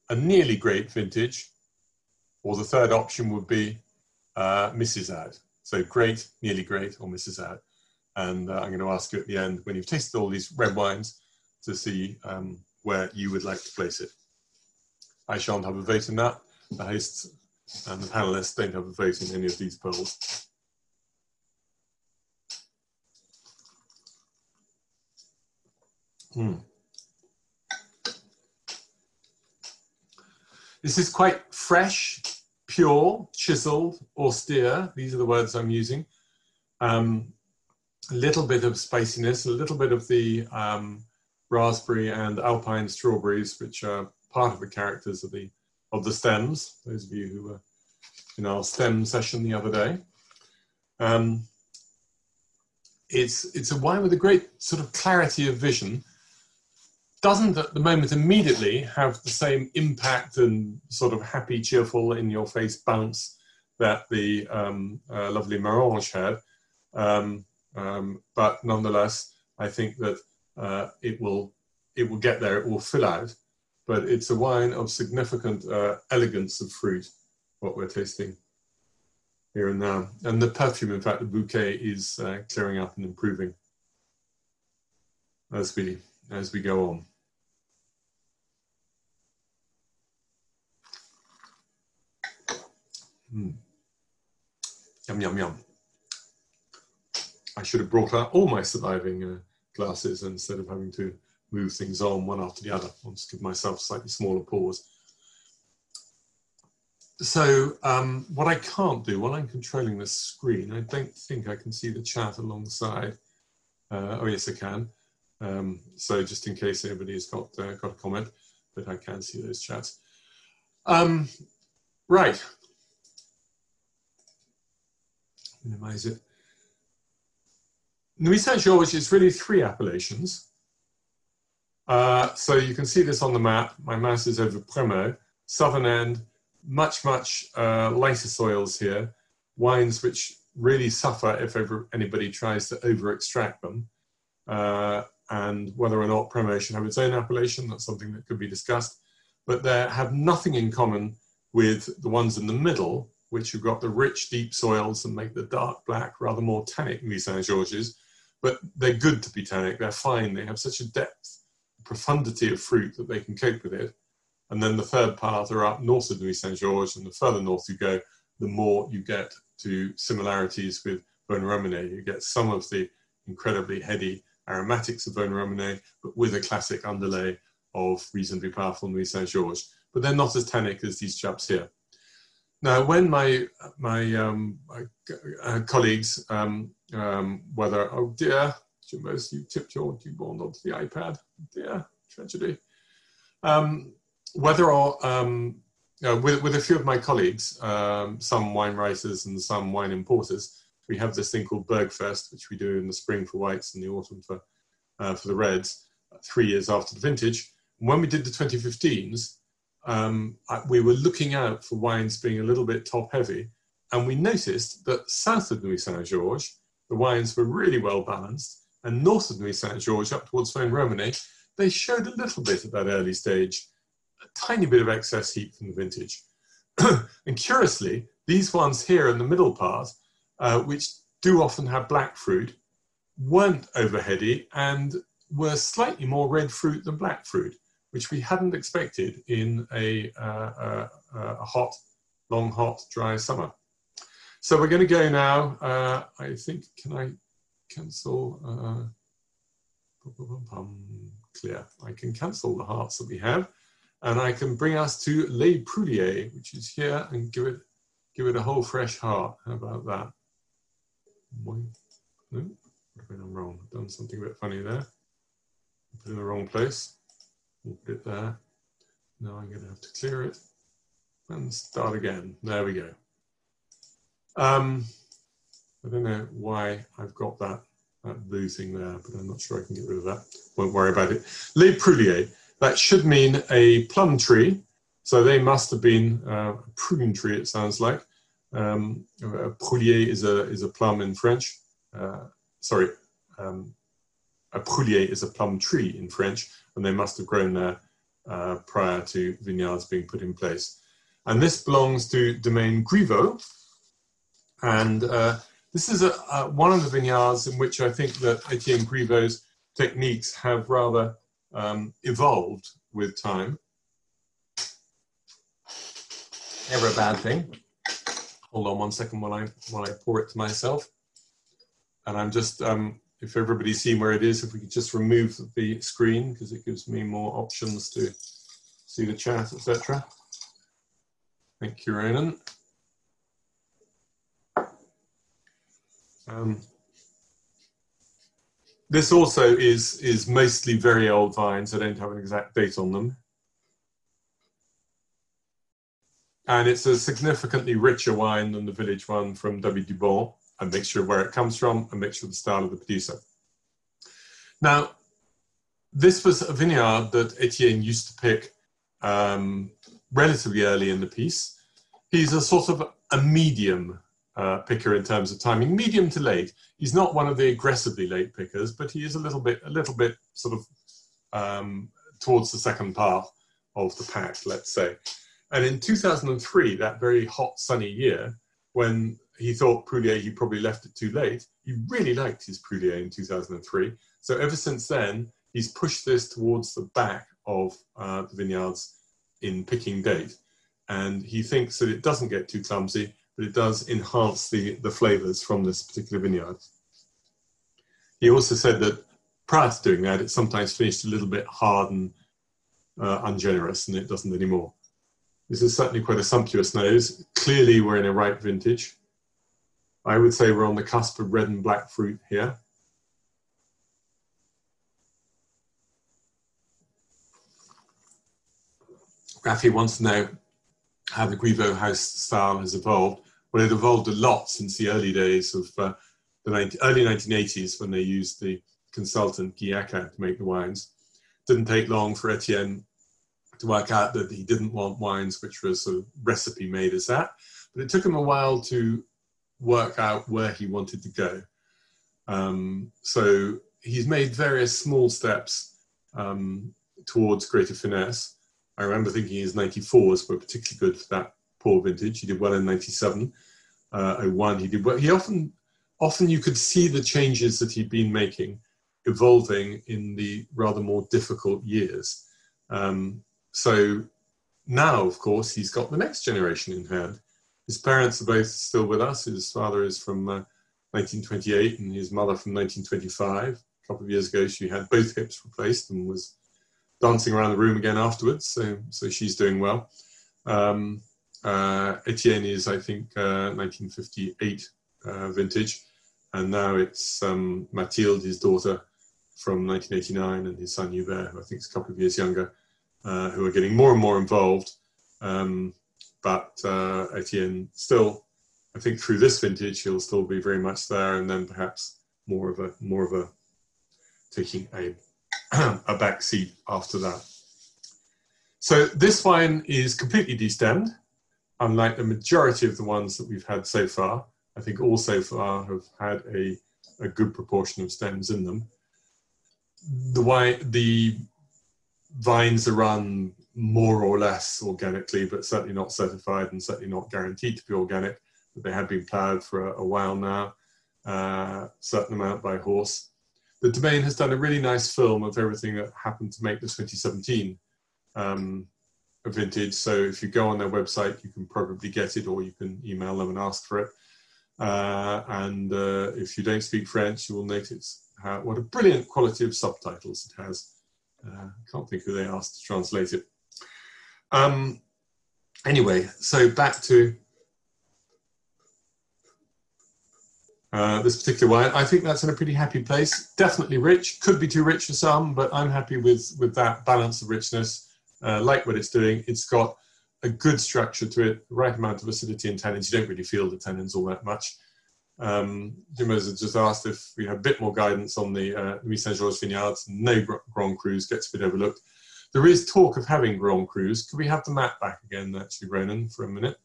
a nearly great vintage, or the third option would be uh, misses out? So great, nearly great, or misses out. And uh, I'm going to ask you at the end, when you've tasted all these red wines, to see um, where you would like to place it. I shan't have a vote in that. The hosts and the panelists don't have a vote in any of these polls. Hmm. This is quite fresh, pure, chiseled, austere. These are the words I'm using. Um, a little bit of spiciness, a little bit of the um, raspberry and alpine strawberries, which are part of the characters of the of the stems. Those of you who were in our STEM session the other day. Um, it's it's a wine with a great sort of clarity of vision. Doesn't at the moment immediately have the same impact and sort of happy, cheerful, in your face bounce that the um, uh, lovely Maranges had. Um, um, but nonetheless, I think that uh, it will it will get there. It will fill out. But it's a wine of significant uh, elegance of fruit, what we're tasting here and now. And the perfume, in fact, the bouquet is uh, clearing up and improving as we as we go on. Mm. Yum yum yum. I should have brought out all my surviving uh, glasses instead of having to move things on one after the other. I'll just give myself a slightly smaller pause. So um, what I can't do while I'm controlling the screen, I don't think I can see the chat alongside. Uh, oh yes, I can. Um, so just in case anybody's got uh, got a comment, but I can see those chats. Um, right. Minimize it. Nuits Saint-Georges is really three appellations. Uh, so you can see this on the map. My mouse is over Prémeaux, southern end, much, much uh, lighter soils here, wines which really suffer if ever anybody tries to over extract them. Uh, and whether or not Prémeaux should have its own appellation, that's something that could be discussed. But they have nothing in common with the ones in the middle, which have got the rich, deep soils and make the dark black, rather more tannic Nuits Saint-Georges. But they're good to be tannic, they're fine, they have such a depth, profundity of fruit that they can cope with it. And then the third path are up north of Nuits Saint-Georges, and the further north you go, the more you get to similarities with Vosne-Romanée. You get some of the incredibly heady aromatics of Vosne-Romanée, but with a classic underlay of reasonably powerful Nuits Saint-Georges. But they're not as tannic as these chaps here. Now, when my my, um, uh, colleagues, um, um, whether oh dear, Jimbos, you tipped your newborn onto the iPad, dear tragedy. Um, whether or um, uh, with, with a few of my colleagues, um, some wine writers and some wine importers, we have this thing called Burgfest, which we do in the spring for whites and the autumn for, uh, for the reds, three years after the vintage. And when we did the 2015s, um, we were looking out for wines being a little bit top heavy. And we noticed that south of Nuits Saint-Georges, the wines were really well balanced. And north of Nuits Saint-Georges, up towards Vosne-Romanée, they showed a little bit at that early stage, a tiny bit of excess heat from the vintage. [CLEARS THROAT] and curiously, these ones here in the middle part uh, which do often have black fruit, weren't overheady and were slightly more red fruit than black fruit, which we hadn't expected in a, uh, a, a hot, long, hot, dry summer. So we're going to go now. Uh, I think, can I cancel? Uh, clear. I can cancel the hearts that we have and I can bring us to Les Pruliers, which is here, and give it, give it a whole fresh heart. How about that? No, what have I done wrong? I've done something a bit funny there. Put in the wrong place. We'll put it there. Now I'm going to have to clear it and start again. There we go. Um, I don't know why I've got that, that blue thing there, but I'm not sure I can get rid of that. Won't worry about it. Les Pruliers. That should mean a plum tree. So they must have been uh, a prune tree, it sounds like. Um, a proulier is a, is a plum in French. Uh, sorry, um, a proulier is a plum tree in French, and they must have grown there uh, prior to vineyards being put in place. And this belongs to Domaine Grivot. And uh, this is a, a, one of the vineyards in which I think that Etienne Grivot's techniques have rather um, evolved with time. Never a bad thing. Hold on one second while I while I pour it to myself. And I'm just um, if everybody's seen where it is, if we could just remove the screen because it gives me more options to see the chat, etc. Thank you, Ronan. Um, this also is is mostly very old vines. I don't have an exact date on them. and it's a significantly richer wine than the village one from W. Duband, a mixture of where it comes from, a mixture of the style of the producer. Now, this was a vineyard that Etienne used to pick um, relatively early in the piece. He's a sort of a medium uh, picker in terms of timing, medium to late. He's not one of the aggressively late pickers, but he is a little bit, a little bit sort of um, towards the second part of the pack, let's say. And in 2003, that very hot, sunny year, when he thought Prulier, he probably left it too late, he really liked his Prulier in 2003. So ever since then, he's pushed this towards the back of uh, the vineyards in picking date. and he thinks that it doesn't get too clumsy, but it does enhance the, the flavors from this particular vineyard. He also said that prior to doing that, it sometimes finished a little bit hard and uh, ungenerous, and it doesn't anymore. This is certainly quite a sumptuous nose. Clearly, we're in a ripe vintage. I would say we're on the cusp of red and black fruit here. Rafi wants to know how the Grivot house style has evolved. Well, it evolved a lot since the early days of uh, the 19, early 1980s when they used the consultant Guy to make the wines. Didn't take long for Etienne to work out that he didn't want wines which were sort of recipe made as that. But it took him a while to work out where he wanted to go. Um, so he's made various small steps um, towards greater finesse. I remember thinking his 94s were particularly good for that poor vintage. He did well in 97. Uh, 01, he did well. He often, often you could see the changes that he'd been making evolving in the rather more difficult years. Um, so now, of course, he's got the next generation in hand. His parents are both still with us. His father is from uh, 1928 and his mother from 1925. A couple of years ago, she had both hips replaced and was dancing around the room again afterwards. So, so she's doing well. Um, uh, Etienne is, I think, uh, 1958 uh, vintage, and now it's um, Mathilde, his daughter, from 1989, and his son Hubert, who I think is a couple of years younger, uh, who are getting more and more involved. Um, but uh, Etienne still, I think through this vintage, he'll still be very much there, and then perhaps more of a more of a taking a [CLEARS THROAT] a back seat after that. So this wine is completely destemmed, unlike the majority of the ones that we've had so far. I think all so far have had a, a good proportion of stems in them. The wine, the vines are run more or less organically, but certainly not certified and certainly not guaranteed to be organic. But they have been ploughed for a, a while now, uh, certain amount by horse. The domain has done a really nice film of everything that happened to make the 2017 um, vintage. So if you go on their website, you can probably get it, or you can email them and ask for it. Uh, and uh, if you don't speak French, you will notice how, what a brilliant quality of subtitles it has. Uh, can't think who they asked to translate it. Um, anyway, so back to uh, this particular wine. I think that's in a pretty happy place. Definitely rich. Could be too rich for some, but I'm happy with with that balance of richness. Uh, like what it's doing. It's got a good structure to it, the right amount of acidity and tannins. You don't really feel the tannins all that much. Um, has just asked if we have a bit more guidance on the uh, Nuits Saint Georges vineyards. No Grand Crus gets a bit overlooked. There is talk of having Grand Crus. Could we have the map back again, actually, Ronan, for a minute?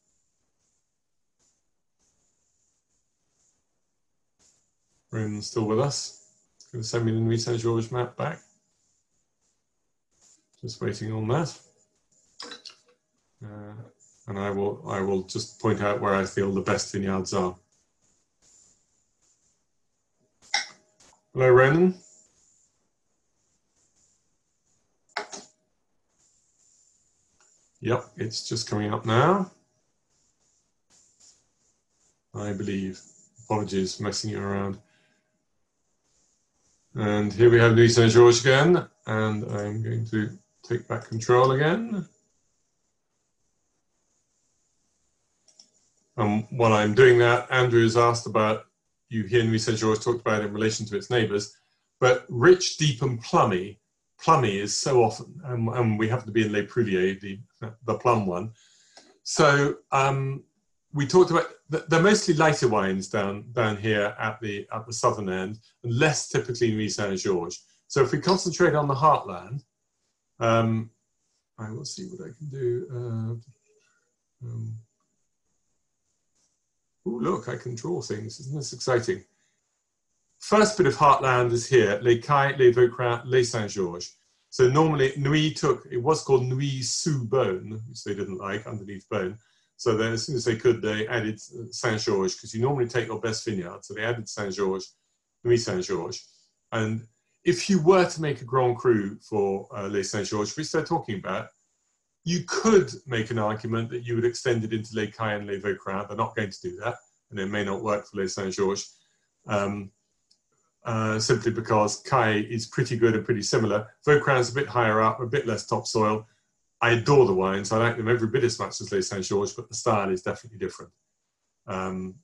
Ronan's still with us. Going to send me the Nuits Saint Georges map back. Just waiting on that. Uh, and I will, I will just point out where I feel the best vineyards are. Hello, Ronan. Yep, it's just coming up now. I believe. Apologies messing you around. And here we have Nuits Saint Georges again, and I'm going to take back control again. And while I'm doing that, Andrew has asked about you hear Nuits Saint Georges talked about in relation to its neighbours, but rich, deep, and plummy. Plummy is so often, and, and we happen to be in Les Pruliers, the, the plum one. So um, we talked about they're mostly lighter wines down down here at the at the southern end, and less typically Nuits Saint Georges. So if we concentrate on the heartland, um, I will see what I can do. Uh, um, Oh, look, I can draw things. Isn't this exciting? First bit of heartland is here, Les Cailles, Les Vaucrins, Les Saint-Georges. So normally Nuits took, it was called Nuits sous Beaune, which they didn't like, underneath Beaune. So then as soon as they could, they added Saint-Georges, because you normally take your best vineyard. So they added Saint-Georges, Nuits Saint-Georges. And if you were to make a Grand Cru for uh, Les Saint-Georges, which they're talking about, you could make an argument that you would extend it into Les Cailles and Les Vaucrins. They're not going to do that, and it may not work for Les Saint Georges, um, uh, simply because Cailles is pretty good and pretty similar. Vaucrin's a bit higher up, a bit less topsoil. I adore the wines. I like them every bit as much as Les Saint Georges, but the style is definitely different. Um,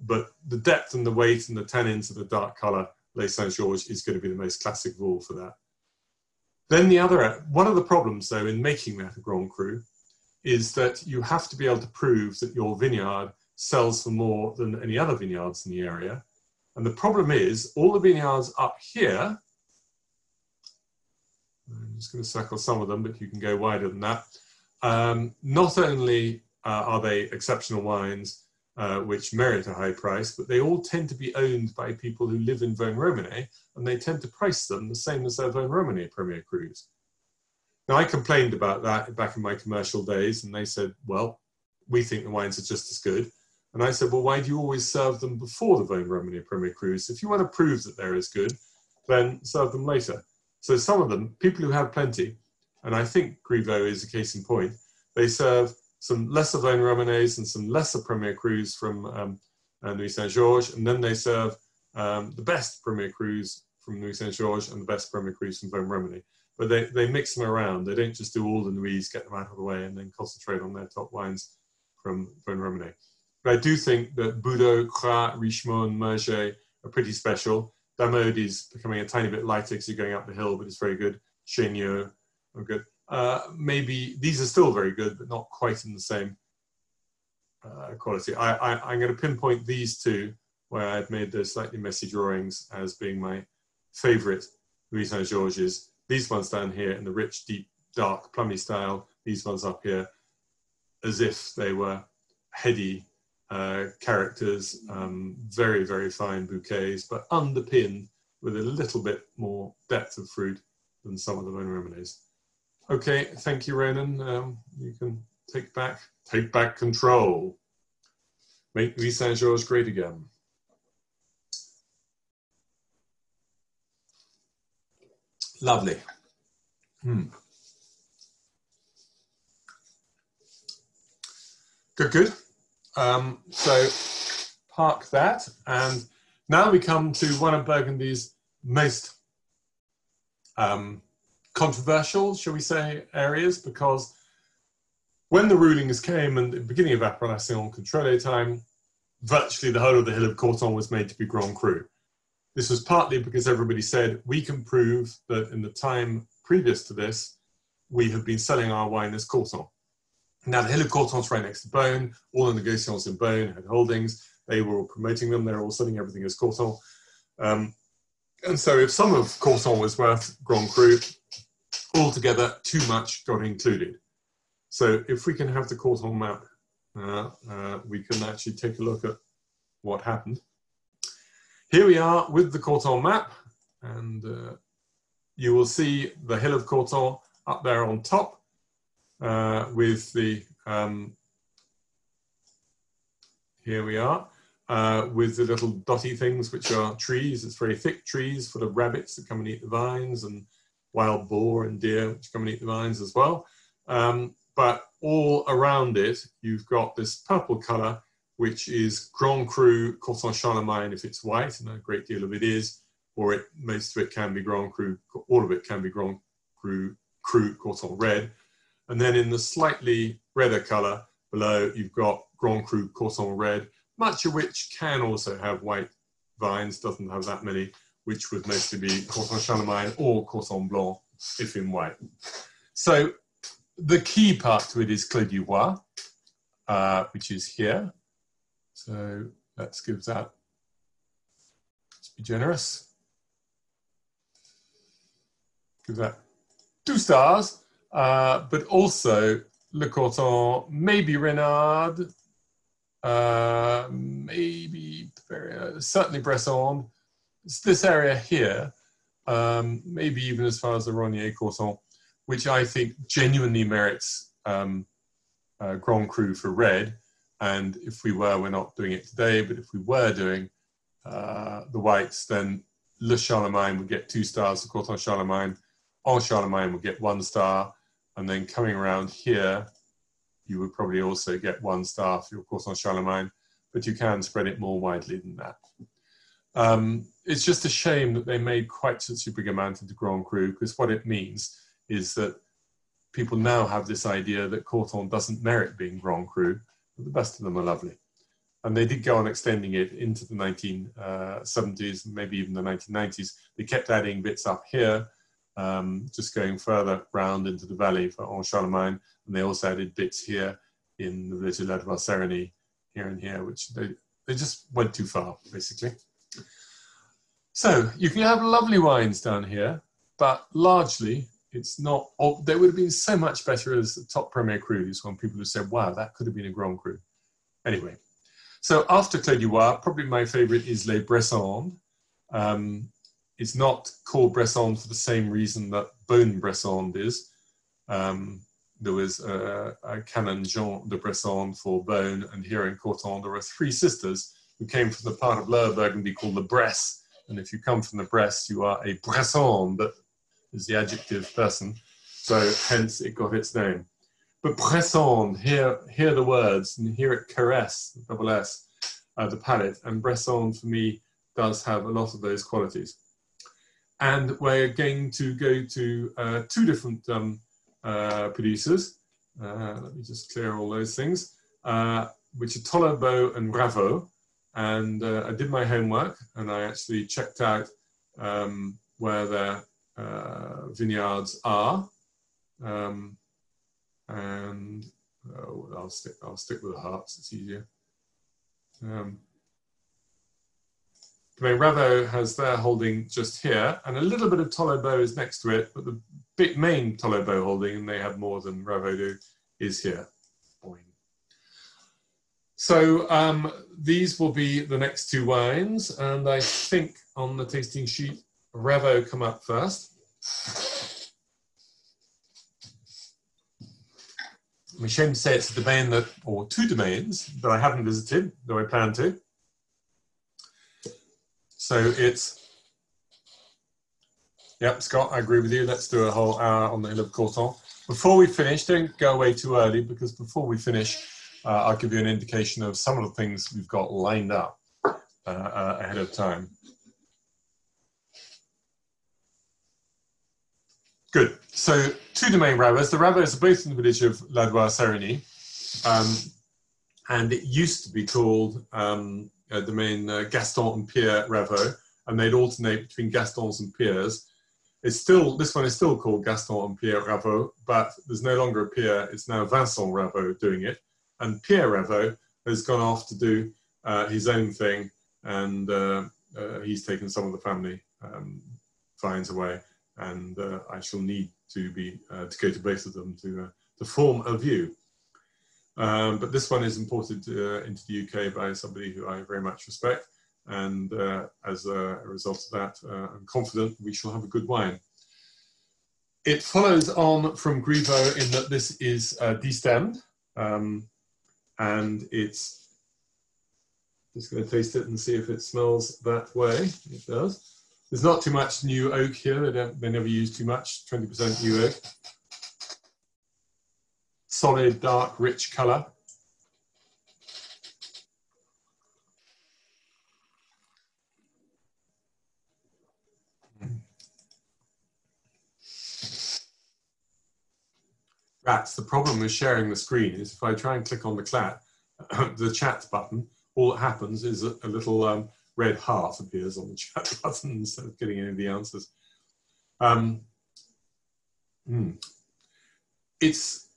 but the depth and the weight and the tannins of the dark color, Les Saint Georges is going to be the most classic rule for that. Then the other, one of the problems though in making that a Grand Cru is that you have to be able to prove that your vineyard sells for more than any other vineyards in the area. And the problem is all the vineyards up here, I'm just going to circle some of them, but you can go wider than that. Um, not only uh, are they exceptional wines, uh, which merit a high price, but they all tend to be owned by people who live in Vosne Romanée, and they tend to price them the same as their Vosne Romanée Premier Crus. Now, I complained about that back in my commercial days, and they said, well, we think the wines are just as good. And I said, well, why do you always serve them before the Vosne Romanée Premier Crus? If you want to prove that they're as good, then serve them later. So some of them, people who have plenty, and I think Grivot is a case in point, they serve some lesser Vosne Romanés and some lesser Premier Crus from um, uh, Nuits Saint Georges, and then they serve um, the best Premier Crus from Nuits Saint Georges and the best Premier Crus from Vosne Romanée. But they, they mix them around. They don't just do all the Nuits, get them out of the way, and then concentrate on their top wines from Vosne Romanée. But I do think that Boudot, Cras, Richemont, Murgers are pretty special. Damode is becoming a tiny bit lighter because you're going up the hill, but it's very good. Chaignots are good uh, maybe these are still very good, but not quite in the same uh, quality. I, am going to pinpoint these two where I've made the slightly messy drawings as being my favorite Nuits Saint Georges. These ones down here in the rich, deep, dark, plummy style. These ones up here, as if they were heady uh, characters, um, very, very fine bouquets, but underpinned with a little bit more depth of fruit than some of the Romanés. Okay, thank you, Ronan. Um, you can take back, take back control. Make Nuits Saint Georges great again. Lovely. Hmm. Good, good. Um, so park that, and now we come to one of Burgundy's most um, controversial, shall we say, areas because when the rulings came and the beginning of Appellation Contrôlée time, virtually the whole of the Hill of Corton was made to be Grand Cru. This was partly because everybody said, we can prove that in the time previous to this, we have been selling our wine as Corton. Now, the Hill of Corton is right next to Beaune. All the negotiations in Beaune had holdings. They were all promoting them. They were all selling everything as Corton. Um, and so if some of Corton was worth Grand Cru, altogether too much got included. So if we can have the Corton map, uh, uh, we can actually take a look at what happened. Here we are with the Corton map, and uh, you will see the hill of Corton up there on top uh, with the, um, here we are, uh, with the little dotty things which are trees. It's very thick trees full of rabbits that come and eat the vines and wild boar and deer, which come and eat the vines as well. Um, but all around it, you've got this purple color, which is Grand Cru Corton Charlemagne if it's white, and a great deal of it is, or it, most of it can be Grand Cru, all of it can be Grand Cru, Cru Corton red. And then in the slightly redder color below, you've got Grand Cru Corton red, much of which can also have white vines, doesn't have that many, which would mostly be Corton Charlemagne or Corton Blanc, if in white. So the key part to it is Clos du Roi, uh, which is here. So let's give that, let's be generous. Give that two stars, uh, but also Le Corton, maybe Renard, uh, maybe certainly Bresson, it's this area here, um, maybe even as far as the Rognier Corton, which I think genuinely merits um, uh, Grand Cru for red. And if we were, we're not doing it today, but if we were doing uh, the whites, then Le Charlemagne would get two stars, the Corton Charlemagne. En Charlemagne would get one star. And then coming around here, you would probably also get one star for your Corton Charlemagne, but you can spread it more widely than that. Um, it's just a shame that they made quite such a big amount into Grand Cru, because what it means is that people now have this idea that Corton doesn't merit being Grand Cru, but the best of them are lovely. And they did go on extending it into the 1970s, maybe even the 1990s. They kept adding bits up here, um, just going further round into the valley for En Charlemagne. And they also added bits here in the village of Ladoix-Serrigny, here and here, which they, they just went too far, basically. So you can have lovely wines down here, but largely it's not, they would have been so much better as the top Premier Crus when people have said, wow, that could have been a Grand Cru. Anyway, so after Clos du probably my favorite is Les Bressandes. Um, it's not called Bressande for the same reason that Beaune Bressande is. Um, there was a, a, Canon Jean de Bressande for Beaune, and here in Corton there are three sisters who came from the part of Lower Burgundy called the Bresse. And if you come from the Bresse, you are a Bressande, is the adjective person. So hence it got its name. But Bressande, hear, hear the words and hear it caress, double S, uh, the palate. And Bressande for me does have a lot of those qualities. And we're going to go to uh, two different um, uh, producers. Uh, let me just clear all those things, uh, which are Tollot-Beaut and Ravaut. And uh, I did my homework and I actually checked out um, where their vineyards are. Um, and I'll stick I'll stick with the hearts. It's easier. Domaine Ravaut has their holding just here, and a little bit of Tollot-Beaut is next to it, but the big main Tollot-Beaut holding, and they have more than Ravaut do, is here. So um, these will be the next two wines, and I think on the tasting sheet, Ravaut come up first. I'm ashamed to say it's a domain that, or two domains that I haven't visited, though I plan to. So it's, yep, Scott, I agree with you. Let's do a whole hour on the Hill of Corton. Before we finish, don't go away too early because before we finish, uh, I'll give you an indication of some of the things we've got lined up uh, uh, ahead of time. Good. So two domain Ravauts. The Ravauts are both in the village of Ladoix-Serrigny. Um, and it used to be called um, uh, domain uh, Gaston and Pierre Ravaut, and they'd alternate between Gastons and Pierres. It's still, this one is still called Gaston and Pierre Ravaut, but there's no longer a Pierre, it's now Vincent Ravaut doing it. And Pierre Ravaut has gone off to do uh, his own thing, and uh, uh, he's taken some of the family um, vines away and uh, I shall need to be to go to both of them to to form a view. Um, but this one is imported uh, into the UK by somebody who I very much respect, and uh, as a result of that, uh, I'm confident we shall have a good wine. It follows on from Grivot in that this is destemmed, um, and it's just going to taste it and see if it smells that way. It does. There's not too much new oak here. They, don't, they never use too much, 20% new oak. Solid, dark, rich color. Rats, the problem with sharing the screen is if I try and click on the, clat, [COUGHS] the chat button, all that happens is a, a little um, red heart appears on the [LAUGHS] chat button instead of getting any of the answers. Um, mm. It's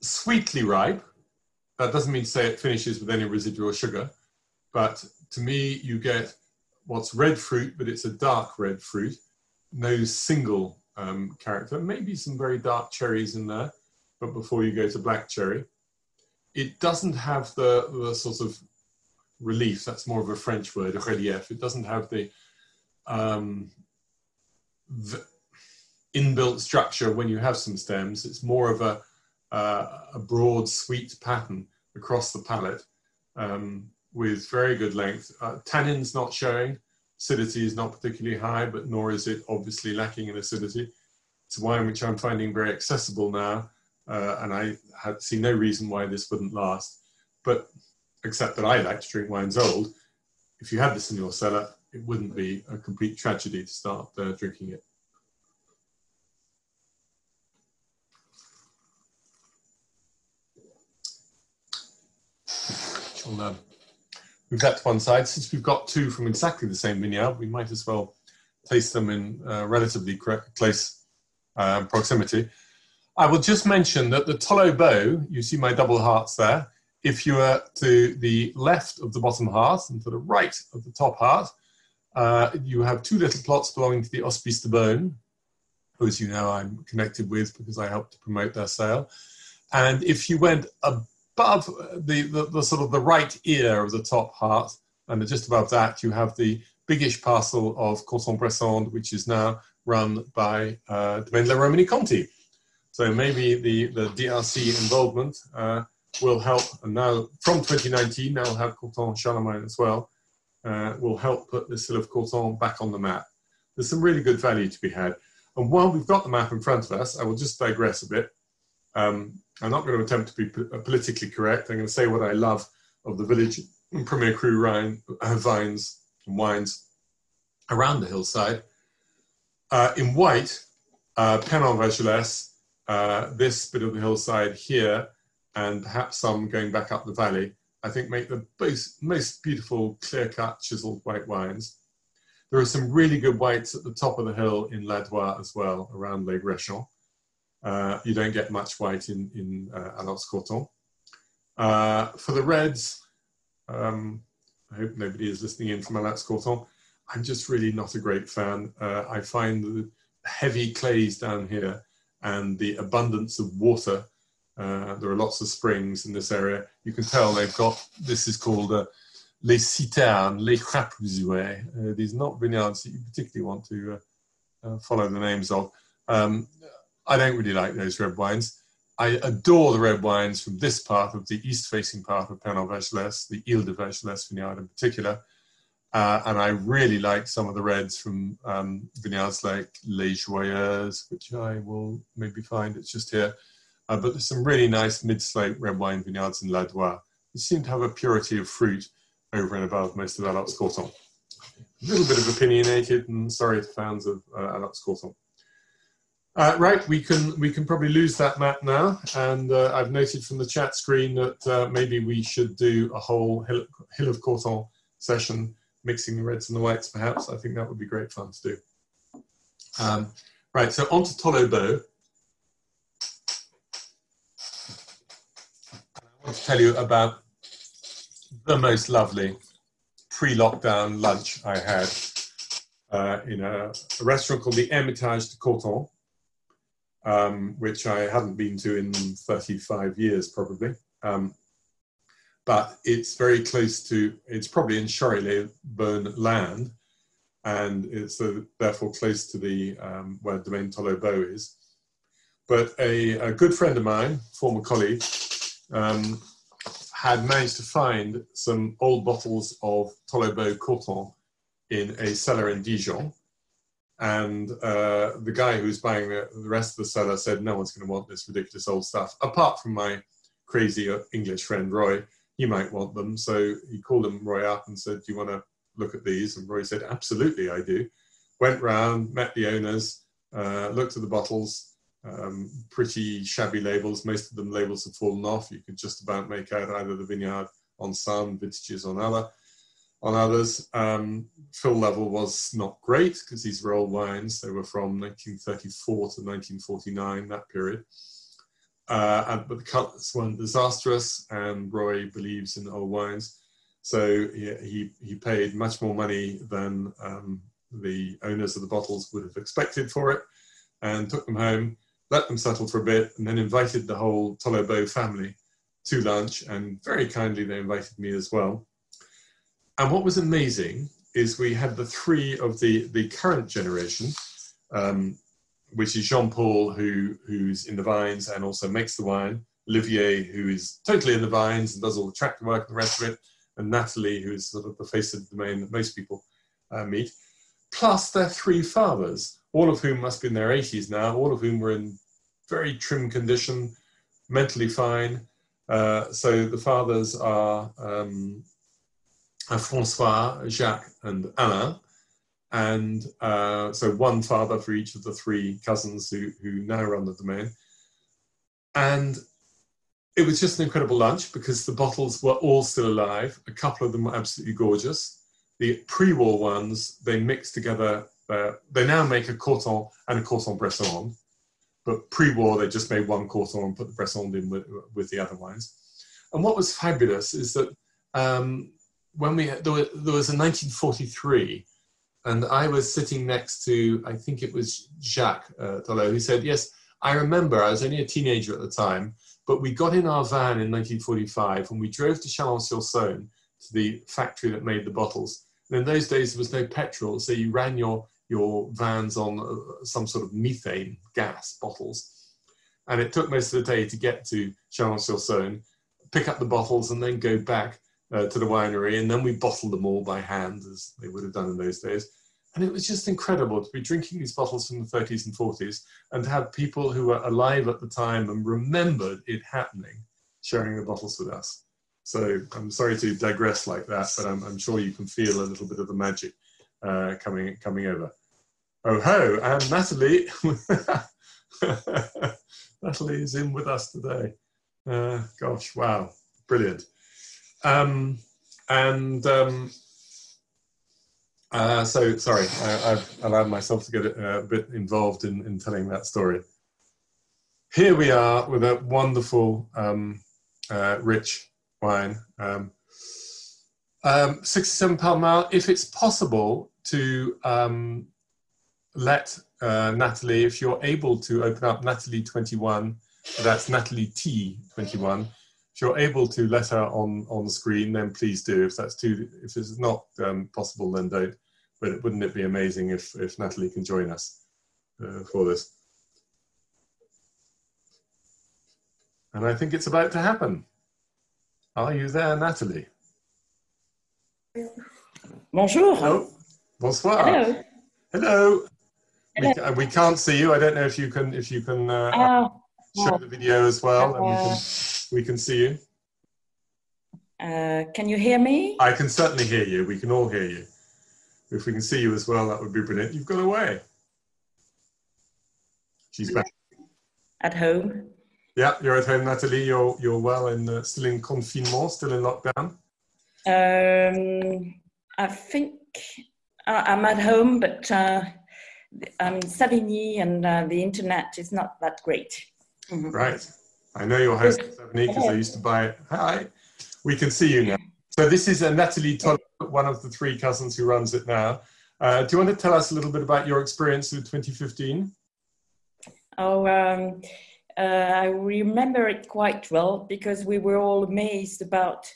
sweetly ripe. That doesn't mean to say it finishes with any residual sugar, but to me, you get what's red fruit, but it's a dark red fruit. No single um, character, maybe some very dark cherries in there, but before you go to black cherry. It doesn't have the, the sort of relief. That's more of a French word, relief. It doesn't have the, um, the inbuilt structure when you have some stems. It's more of a, uh, a broad, sweet pattern across the palate um, with very good length. Uh, tannins not showing. Acidity is not particularly high, but nor is it obviously lacking in acidity. It's a wine which I'm finding very accessible now, uh, and I see no reason why this wouldn't last. But except that I like to drink wines old, if you had this in your cellar, it wouldn't be a complete tragedy to start uh, drinking it. We'll move that to one side. Since we've got two from exactly the same vineyard, we might as well taste them in uh, relatively close uh, proximity. I will just mention that the Tollot-Beaut, you see my double hearts there, if you are to the left of the bottom heart and to the right of the top heart, uh, you have two little plots belonging to the Hospice de Beaune, who, as you know, I'm connected with because I helped to promote their sale. And if you went above the, the, the sort of the right ear of the top heart, and just above that, you have the biggish parcel of Corton-Bressande, which is now run by uh, Domaine de la Romanée-Conti. So maybe the, the DRC involvement uh, will help, and now from 2019, now we'll have Corton Charlemagne as well, uh, will help put this hill of Corton back on the map. There's some really good value to be had. And while we've got the map in front of us, I will just digress a bit. Um, I'm not going to attempt to be politically correct. I'm going to say what I love of the village Premier Cru Rhine, uh, vines and wines around the hillside. Uh, in white, uh, Pernand-Vergelesses, uh, this bit of the hillside here, and perhaps some going back up the valley, I think make the most, most beautiful clear-cut chiseled white wines. There are some really good whites at the top of the hill in Ladoix as well, around Les Grechons. Uh, you don't get much white in, in uh, Aloxe-Corton. Uh, for the reds, um, I hope nobody is listening in from Aloxe-Corton. I'm just really not a great fan. Uh, I find the heavy clays down here and the abundance of water. Uh, there are lots of springs in this area. You can tell they've got, this is called uh, Les Citernes, Les Crapousiers. Uh, these are not vineyards that you particularly want to follow the names of. Um, I don't really like those red wines. I adore the red wines from this part of the east-facing part of Pernand-Vergelesses, the Île des Vergelesses vineyard in particular. Uh, and I really like some of the reds from um, vineyards like Les Joyeuses, which I will maybe find, it's just here. Uh, but there's some really nice mid-slope red wine vineyards in Ladoix. They seem to have a purity of fruit over and above most of Aloxe-Corton. A little bit of opinionated, and sorry to fans of uh, Aloxe-Corton. Uh, right, we can we can probably lose that map now, and uh, I've noted from the chat screen that uh, maybe we should do a whole Hill, Hill of Corton session mixing the reds and the whites, perhaps. I think that would be great fun to do. Um, right, so on to Tollot-Beaut. I want to tell you about the most lovely pre-lockdown lunch I had uh, in a, a, restaurant called the Hermitage de Corton, um, which I hadn't been to in 35 years probably. Um, but it's very close to, it's probably in Chorey-lès-Beaune land, and it's uh, therefore close to the um, where Domaine Tollot-Beaut is. But a, a, good friend of mine, former colleague, um, had managed to find some old bottles of Tollot-Beaut Corton in a cellar in Dijon. And uh, the guy who was buying the, the, rest of the cellar said, no one's going to want this ridiculous old stuff, apart from my crazy uh, English friend Roy, he might want them. So he called him Roy up and said, Do you want to look at these? And Roy said, Absolutely, I do. Went round, met the owners, uh, looked at the bottles, um, pretty shabby labels. Most of them labels have fallen off. You could just about make out either the vineyard on some, vintages on other. On others, um, fill level was not great because these were old wines. They were from 1934 to 1949, that period. Uh, and, but the cuts weren't disastrous, and Roy believes in old wines. So he, he, he paid much more money than um, the owners of the bottles would have expected for it, and took them home, let them settle for a bit, and then invited the whole Tollot-Beaut family to lunch. And very kindly, they invited me as well. And what was amazing is we had the three of the, the current generation um, which is Jean Paul, who who's in the vines and also makes the wine. Olivier, who is totally in the vines and does all the tractor work and the rest of it, and Natalie, who is sort of the face of the domain that most people uh, meet. plus their three fathers, all of whom must be in their 80s now, all of whom were in very trim condition, mentally fine. Uh, so the fathers are um, Francois, Jacques, and Alain. And uh, so one father for each of the three cousins who, who now run the domain. And it was just an incredible lunch because the bottles were all still alive. A couple of them were absolutely gorgeous. The pre-war ones, they mixed together. Uh, they now make a Corton and a Corton Bressandes, but pre-war they just made one Corton and put the Bressandes in with, with the other wines. And what was fabulous is that um, when we there was, there was a 1943, and I was sitting next to I think it was Jacques uh, who said, "Yes, I remember. I was only a teenager at the time, but we got in our van in 1945 and we drove to Chalon-sur-Saône to the factory that made the bottles. And in those days, there was no petrol, so you ran your your vans on uh, some sort of methane gas bottles. And it took most of the day to get to Chalon-sur-Saône, pick up the bottles, and then go back uh, to the winery. And then we bottled them all by hand, as they would have done in those days. And it was just incredible to be drinking these bottles from the 30s and 40s and to have people who were alive at the time and remembered it happening sharing the bottles with us. So I'm sorry to digress like that, but I'm, I'm sure you can feel a little bit of the magic uh, coming coming over. Oh ho, and Natalie, [LAUGHS] Natalie is in with us today. Uh, gosh, wow, brilliant. Um, and um, uh, so sorry, I, have allowed myself to get a, a bit involved in, in, telling that story. Here we are with a wonderful, um, uh, rich wine. Um, um, 67 Pall Mall, if it's possible to um, let uh, Natalie, if you're able to open up Natalie 21, that's Natalie T 21. If you're able to let her on, on the screen, then please do. If that's too, if it's not um, possible, then don't. But wouldn't it be amazing if, if Natalie can join us uh, for this? And I think it's about to happen. Are you there, Natalie? Bonjour. Hello. Bonsoir. Hello. Hello. We, uh, we, can't see you. I don't know if you can if you can uh, uh, show the video as well, and we can we can see you. Uh, can you hear me? I can certainly hear you. We can all hear you. If we can see you as well, that would be brilliant. You've got away. She's back. At home. Yeah, you're at home, Natalie. You're you're well and uh, still in confinement, still in lockdown. Um, I think uh, I'm at home, but uh, I'm Savigny, and uh, the internet is not that great. Mm-hmm. Right. I know your house Savigny because I used to buy it. Hi. We can see you now. So this is uh, Natalie Todd, one of the three cousins who runs it now. Uh, do you want to tell us a little bit about your experience with 2015? Oh, um, uh, I remember it quite well because we were all amazed about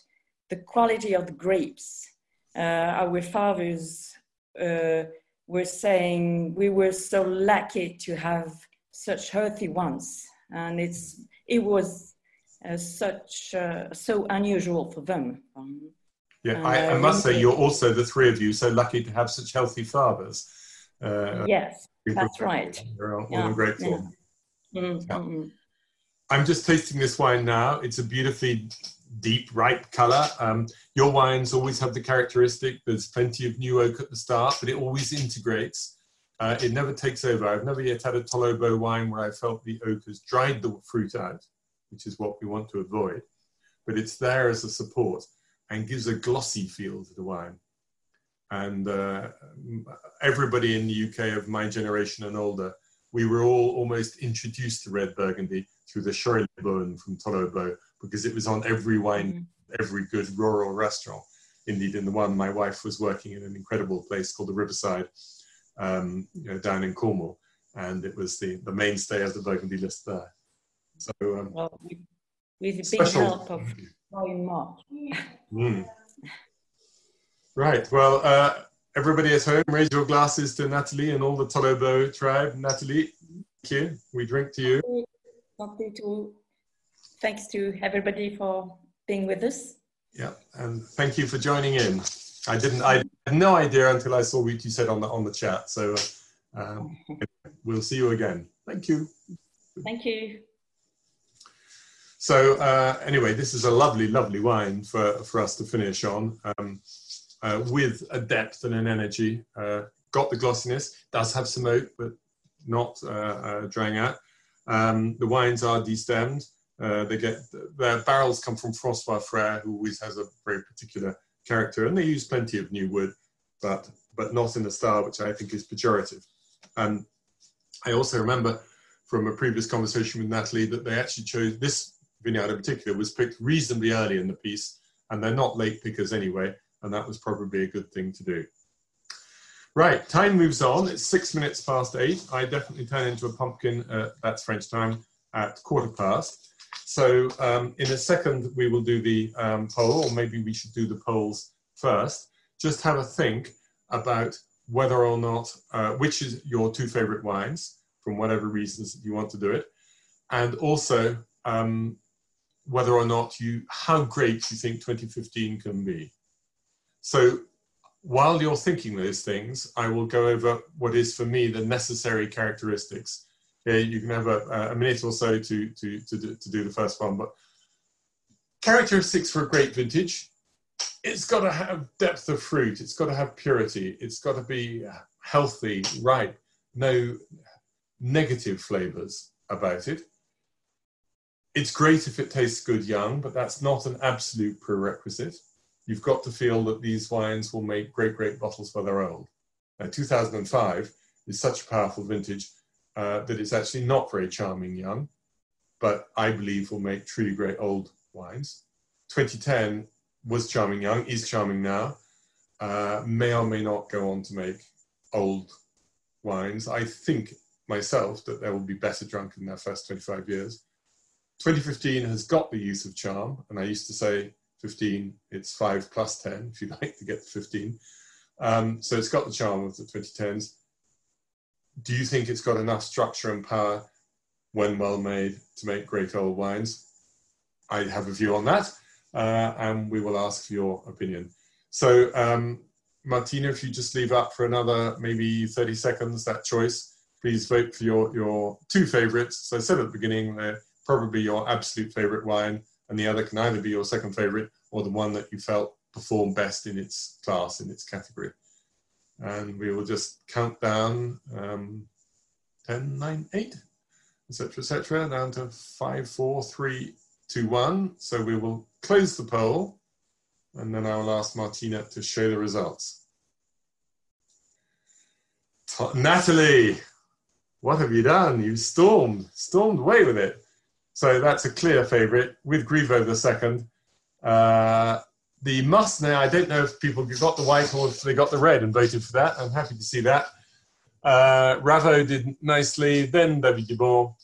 the quality of the grapes. Uh, our fathers uh, were saying we were so lucky to have such healthy ones, and it's it was uh, such uh, so unusual for them. Um, yeah, I, I, must say you're also the three of you so lucky to have such healthy fathers. yes, that's right. They're all, yeah. in great form. Mm-hmm. I'm just tasting this wine now. It's a beautifully deep, ripe color. Um, your wines always have the characteristic there's plenty of new oak at the start, but it always integrates. Uh, it never takes over. I've never yet had a Tollot-Beaut wine where I felt the oak has dried the fruit out, which is what we want to avoid. But it's there as a support and gives a glossy feel to the wine. And uh, everybody in the UK of my generation and older we were all almost introduced to red burgundy through the Charolais from Tollot-Beaut because it was on every wine, mm. every good rural restaurant. Indeed, in the one my wife was working in an incredible place called the Riverside, um, you know, down in Cornwall, and it was the, the mainstay of the Burgundy list there. So, um, well, with big help of Mark. mm. Right. Well, uh, everybody at home, raise your glasses to Natalie and all the Tollot-Beaut tribe. Natalie, thank you. We drink to you. To, thanks to everybody for being with us. Yeah, and thank you for joining in. I didn't. I had no idea until I saw what you said on the on the chat. So um, [LAUGHS] we'll see you again. Thank you. Thank you. So uh, anyway, this is a lovely, lovely wine for for us to finish on, um, uh, with a depth and an energy. Uh, got the glossiness. Does have some oak, but not uh, uh, drying out. Um, the wines are destemmed. Uh, they get their barrels come from François Frères, who always has a very particular character, and they use plenty of new wood, but but not in a style which I think is pejorative. And I also remember from a previous conversation with Natalie that they actually chose this vineyard in particular was picked reasonably early in the piece, and they're not late pickers anyway, and that was probably a good thing to do. Right, time moves on. It's six minutes past eight. I definitely turn into a pumpkin, uh, that's French time, at quarter past. So um, in a second, we will do the um, poll, or maybe we should do the polls first. Just have a think about whether or not, uh, which is your two favorite wines, from whatever reasons you want to do it. And also, um, whether or not you, how great you think 2015 can be. So while you're thinking those things, I will go over what is for me the necessary characteristics. Yeah, you can have a, a minute or so to, to, to, do, to do the first one, but characteristics for a great vintage, it's got to have depth of fruit, it's got to have purity, it's got to be healthy, ripe, no negative flavors about it. It's great if it tastes good young, but that's not an absolute prerequisite you've got to feel that these wines will make great, great bottles when they're old. Now, 2005 is such a powerful vintage uh, that it's actually not very charming young, but I believe will make truly great old wines. 2010 was charming young, is charming now, uh, may or may not go on to make old wines. I think myself that they will be better drunk in their first 25 years. 2015 has got the use of charm, and I used to say 15, it's 5 plus 10, if you [LAUGHS] like to get to 15. Um, so it's got the charm of the 2010s. Do you think it's got enough structure and power when well made to make great old wines? I have a view on that, uh, and we will ask for your opinion. So, um, Martina, if you just leave up for another maybe 30 seconds that choice, please vote for your, your two favorites. So I said at the beginning, they're probably your absolute favorite wine and the other can either be your second favorite or the one that you felt performed best in its class, in its category. And we will just count down um, 10, 9, 8, etc., etc., down to 5, 4, 3, 2, 1. So we will close the poll and then I will ask Martina to show the results. T Natalie, what have you done? You stormed, stormed away with it. So that's a clear favourite with Grivot the second. Uh, the Marsannay, I don't know if people got the white or if they got the red and voted for that. I'm happy to see that. Uh, Ravaut did nicely, then David Duband.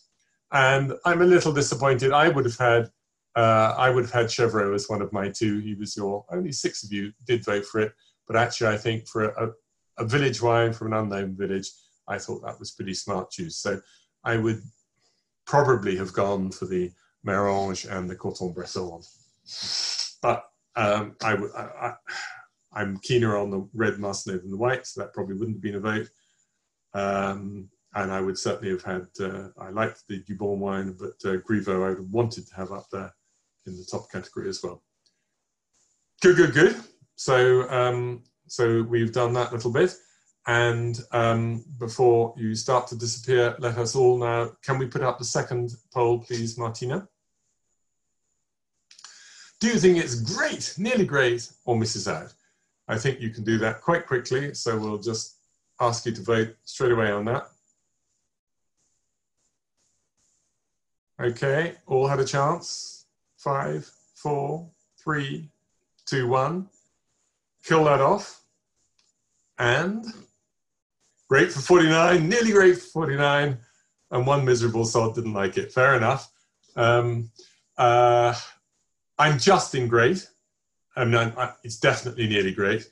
And I'm a little disappointed. I would have had uh, I would have had Chevrot as one of my two. He was your only six of you did vote for it, but actually, I think for a, a village wine from an unknown village, I thought that was pretty smart choose. So I would probably have gone for the Maranges and the Corton Bressandes. But um, I, I, I, am keener on the red Marsannay than the white, so that probably wouldn't have been a vote. Um, and I would certainly have had, uh, I liked the Duband wine, but uh, Grivot I would have wanted to have up there in the top category as well. Good, good, good. So, um, so we've done that little bit. And um, before you start to disappear, let us all now, can we put up the second poll, please, Martina? Do you think it's great, nearly great, or misses out? I think you can do that quite quickly, so we'll just ask you to vote straight away on that. Okay, all had a chance. Five, four, three, two, one. Kill that off. And great for 49, nearly great for 49, and one miserable sod didn't like it. Fair enough. Um, uh, I'm just in great. I mean, I, it's definitely nearly great,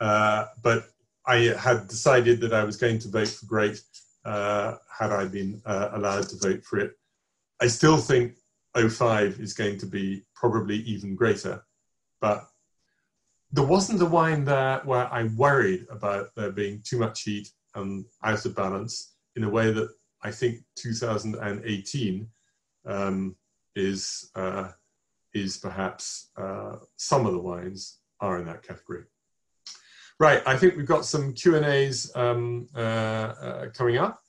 uh, but I had decided that I was going to vote for great uh, had I been uh, allowed to vote for it. I still think 05 is going to be probably even greater, but there wasn't a wine there where I worried about there being too much heat and out of balance in a way that I think 2018 um, is uh, is perhaps uh, some of the wines are in that category. Right, I think we've got some Q and A's um, uh, uh, coming up,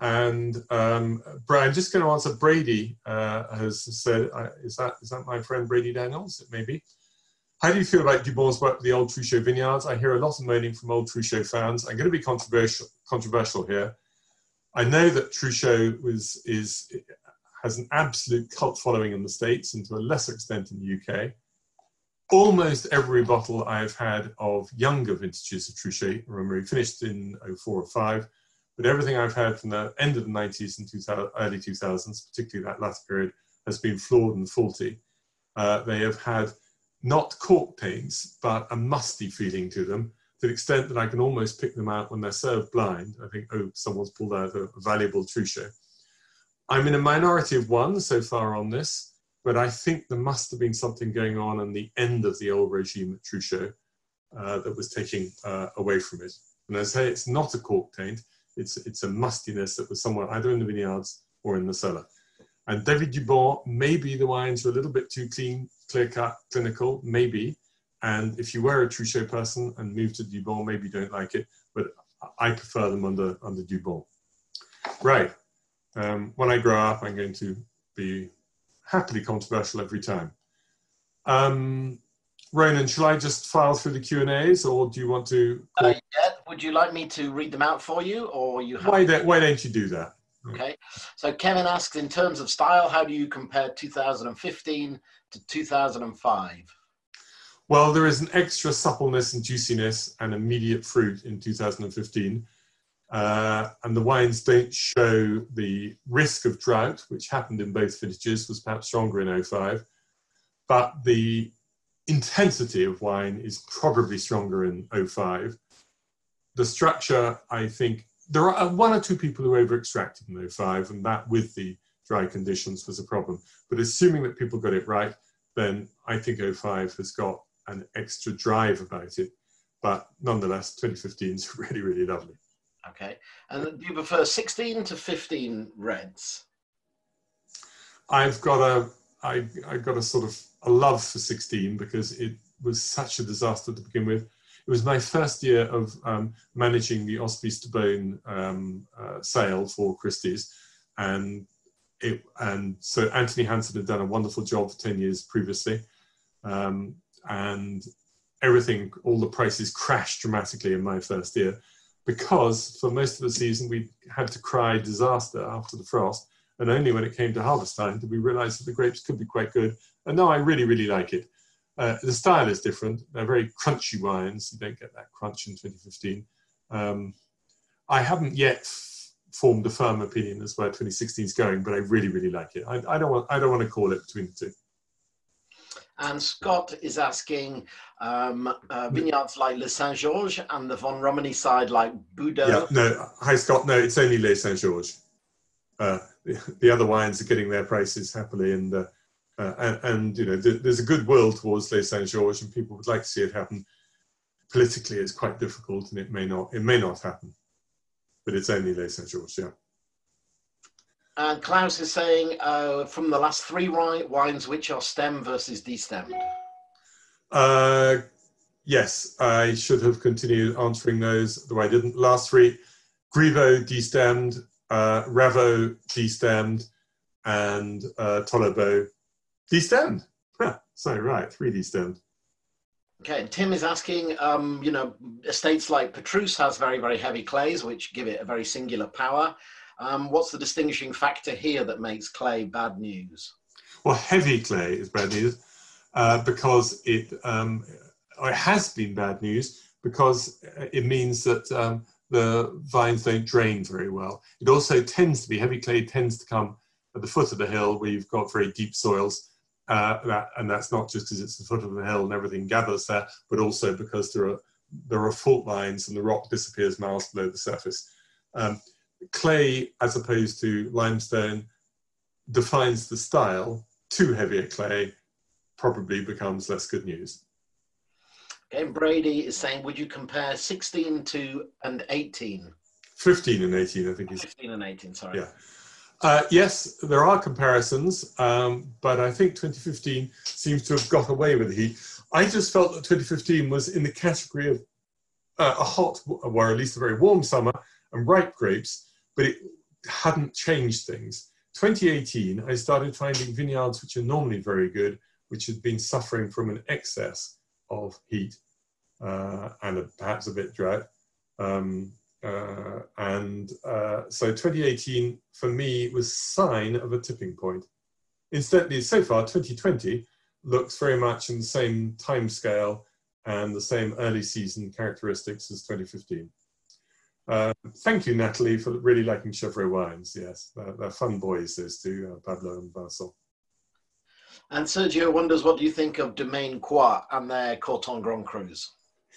and um, I'm just going to answer. Brady uh, has said, uh, "Is that is that my friend Brady Daniels? It may be." How do you feel about Duband's work with the Old Truchot vineyards? I hear a lot of moaning from Old Truchot fans. I'm going to be controversial, controversial here. I know that Truchot was, is, has an absolute cult following in the States and to a lesser extent in the UK. Almost every bottle I've had of younger vintages of Truchot, remember he finished in 04 or 5, but everything I've had from the end of the 90s and 2000, early 2000s, particularly that last period, has been flawed and faulty. Uh, they have had not cork taints, but a musty feeling to them to the extent that I can almost pick them out when they're served blind. I think, oh, someone's pulled out a valuable Truchot. I'm in a minority of one so far on this, but I think there must have been something going on in the end of the old regime at Truchot uh, that was taking uh, away from it. And I say it's not a cork taint, it's, it's a mustiness that was somewhere either in the vineyards or in the cellar. And David Duband, maybe the wines were a little bit too clean clear cut, clinical, maybe. And if you were a Truchot person and moved to Duband, maybe you don't like it, but I prefer them under, under Duband. Right. Um, when I grow up, I'm going to be happily controversial every time. Um, Ronan, shall I just file through the Q and A's, or do you want to? Uh, yeah. Would you like me to read them out for you, or you? Why don't Why don't you do that? Okay. So Kevin asks, in terms of style, how do you compare 2015 to 2005? Well, there is an extra suppleness and juiciness and immediate fruit in 2015. Uh, and the wines don't show the risk of drought, which happened in both vintages, was perhaps stronger in 05. But the intensity of wine is probably stronger in 05. The structure, I think, there are one or two people who over extracted in 05, and that with the dry conditions was a problem. But assuming that people got it right, then I think 05 has got an extra drive about it. But nonetheless, 2015 is [LAUGHS] really, really lovely. Okay. And do you prefer 16 to 15 reds? I've got a, I, I got a sort of a love for 16 because it was such a disaster to begin with. It was my first year of um, managing the Hospices de Beaune um, uh, sale for Christie's, and it, and so Anthony Hanson had done a wonderful job for 10 years previously. Um, and everything, all the prices crashed dramatically in my first year because for most of the season we had to cry disaster after the frost. And only when it came to harvest time did we realize that the grapes could be quite good. And now I really, really like it. Uh, the style is different. They're very crunchy wines. You don't get that crunch in 2015. Um, I haven't yet formed a firm opinion as where 2016 is going, but I really, really like it. I, I, don't want, I don't want to call it between the two. And Scott is asking um, uh, vineyards like Le Saint Georges and the Vosne-Romanée side like Boudot. Yeah, no, hi Scott. No, it's only Le Saint Georges. Uh, the, [LAUGHS] the, other wines are getting their prices happily, and uh, uh and, and, you know th- there's a good will towards Le Saint Georges, and people would like to see it happen. Politically, it's quite difficult, and it may not it may not happen but it's only Les Saint Georges, yeah. And Klaus is saying uh, from the last three wines, which are stem versus destemmed? Uh, yes, I should have continued answering those, though I didn't. Last three Grivot destemmed, uh, Ravaut destemmed, and uh, Tollot-Beaut destemmed. Huh, so, right, three destemmed. Okay, and Tim is asking, um, you know, estates like Petrus has very, very heavy clays, which give it a very singular power. Um, what's the distinguishing factor here that makes clay bad news? Well, heavy clay is bad news uh, because it, um, it has been bad news because it means that um, the vines don't drain very well. It also tends to be, heavy clay tends to come at the foot of the hill where you've got very deep soils uh, that, and that's not just because it's the foot of the hill and everything gathers there, but also because there are there are fault lines and the rock disappears miles below the surface. Um, clay, as opposed to limestone, defines the style. Too heavy a clay probably becomes less good news. Okay, Brady is saying, would you compare 16 to and 18? 15 and 18, I think he's. 15 and 18, sorry. Yeah. Uh, yes, there are comparisons, um, but I think 2015 seems to have got away with the heat. I just felt that 2015 was in the category of uh, a hot, or at least a very warm summer, and ripe grapes, but it hadn't changed things. 2018, I started finding vineyards which are normally very good, which had been suffering from an excess of heat uh, and a, perhaps a bit drought. Um, uh, and uh, so 2018 for me was sign of a tipping point. Incidentally, so far 2020 looks very much in the same time scale and the same early season characteristics as 2015. Uh, thank you, Natalie, for really liking Chevrots wines. Yes, they're, they're fun boys, those two, uh, Pablo and Vincent. And Sergio wonders, what do you think of Domaine Croix and their Corton Grand Crus?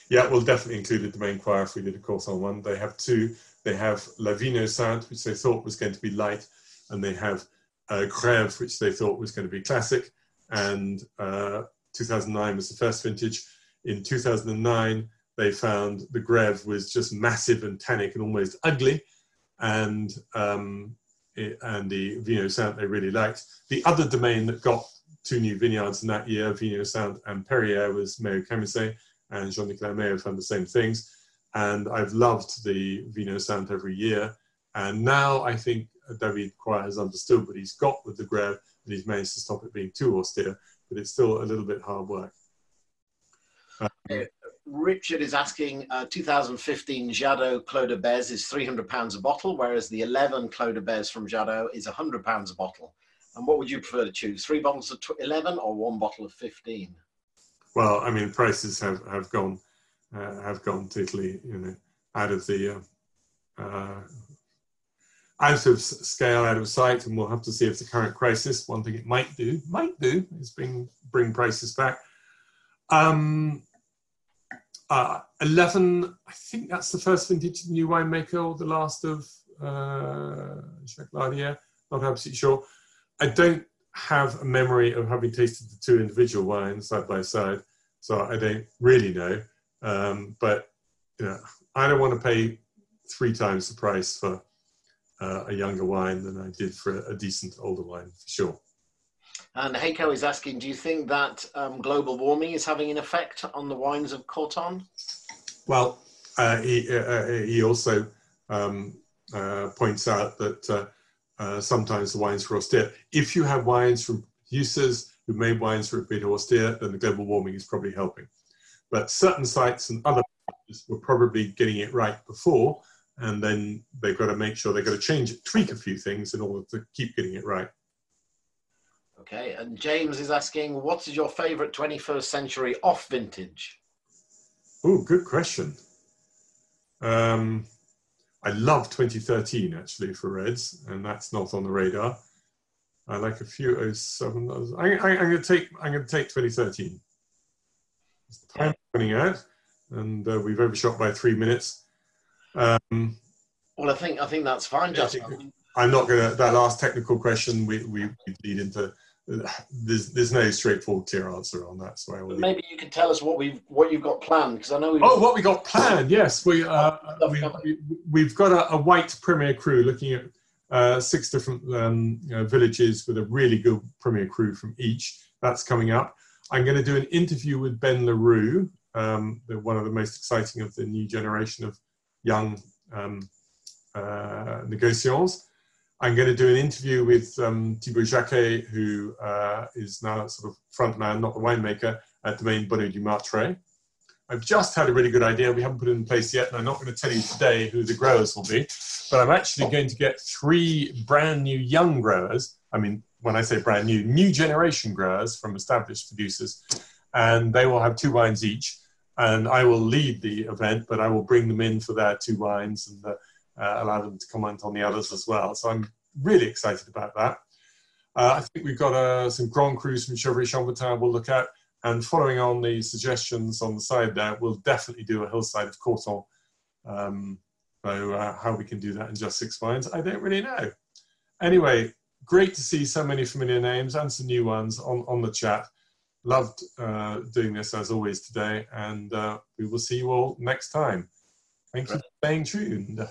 Yeah, we'll definitely include the Domaine Croix if we did a Corton one. They have two. They have La Vigne Sainte, which they thought was going to be light, and they have uh, Grève, which they thought was going to be classic. And uh, 2009 was the first vintage. In 2009, they found the Grève was just massive and tannic and almost ugly. And um, it, and the Vigne au Saint they really liked. The other domain that got two new vineyards in that year, Vigne au Saint and Perrières, was Méo-Camuzet, and Jean-Nicolas Méo found the same things. And I've loved the Vigne au Saint every year. And now I think David Croix has understood what he's got with the Grève and he's managed to stop it being too austere, but it's still a little bit hard work. Richard is asking, uh, 2015 Jadot Clos de Bèze is 300 pounds a bottle, whereas the 11 Clos de Bèze from Jadot is 100 pounds a bottle. And what would you prefer to choose, three bottles of 11 or one bottle of 15? Well, I mean, prices have, have gone uh, have gone totally, you know, out of the uh, uh, out of scale, out of sight, and we'll have to see if the current crisis, one thing it might do, might do, is bring bring prices back. Um, uh, 11, I think that's the first vintage new winemaker or the last of uh, Jacques Lardière, not absolutely sure. I don't have a memory of having tasted the two individual wines side by side, so I don't really know. Um, but you know, I don't want to pay three times the price for uh, a younger wine than I did for a, decent older wine, for sure. And Heiko is asking, do you think that um, global warming is having an effect on the wines of Corton? Well, uh, he, uh, uh he also um, uh, points out that uh, uh, sometimes the wines are austere. If you have wines from producers who made wines for a bit austere, then the global warming is probably helping. But certain sites and other were probably getting it right before, and then they've got to make sure they've got to change tweak a few things in order to keep getting it right. Okay, and James is asking, what is your favorite 21st century off vintage? Oh, good question. Um, I love 2013 actually for Reds, and that's not on the radar. I like a few 07. I, I, I'm going to take. I'm going to take 2013. Time running out, and uh, we've overshot by three minutes. Um, well, I think I think that's fine, Justin. I'm not going to. That last technical question, we, we, we lead into. There's there's no straightforward clear answer on that, so I will. Maybe you can tell us what we've what you've got planned because I know. We've oh, what we got planned? Yes, we uh, we, we have got a, a, white premier cru looking at uh, six different um, you know, villages with a really good premier cru from each. That's coming up. I'm going to do an interview with Ben Leroux, um, one of the most exciting of the new generation of young um, uh, negociants. I'm going to do an interview with um, Thibaut Jacquet, who uh, is now sort of front man, not the winemaker, at the main Bonneau du Martray. I've just had a really good idea. We haven't put it in place yet, and I'm not going to tell you today who the growers will be, but I'm actually going to get three brand new young growers. I mean, when I say brand new, new generation growers from established producers, and they will have two wines each. And I will lead the event, but I will bring them in for their two wines and uh, uh, allow them to comment on the others as well. So I'm really excited about that. Uh, I think we've got uh, some Grand Crus from Gevrey-Chambertin we'll look at. And following on the suggestions on the side there, we'll definitely do a hillside of Corton. Um, so uh, how we can do that in just six wines, I don't really know. Anyway, great to see so many familiar names and some new ones on, on the chat. loved uh, doing this as always today, and uh, we will see you all next time. Thank you for staying tuned.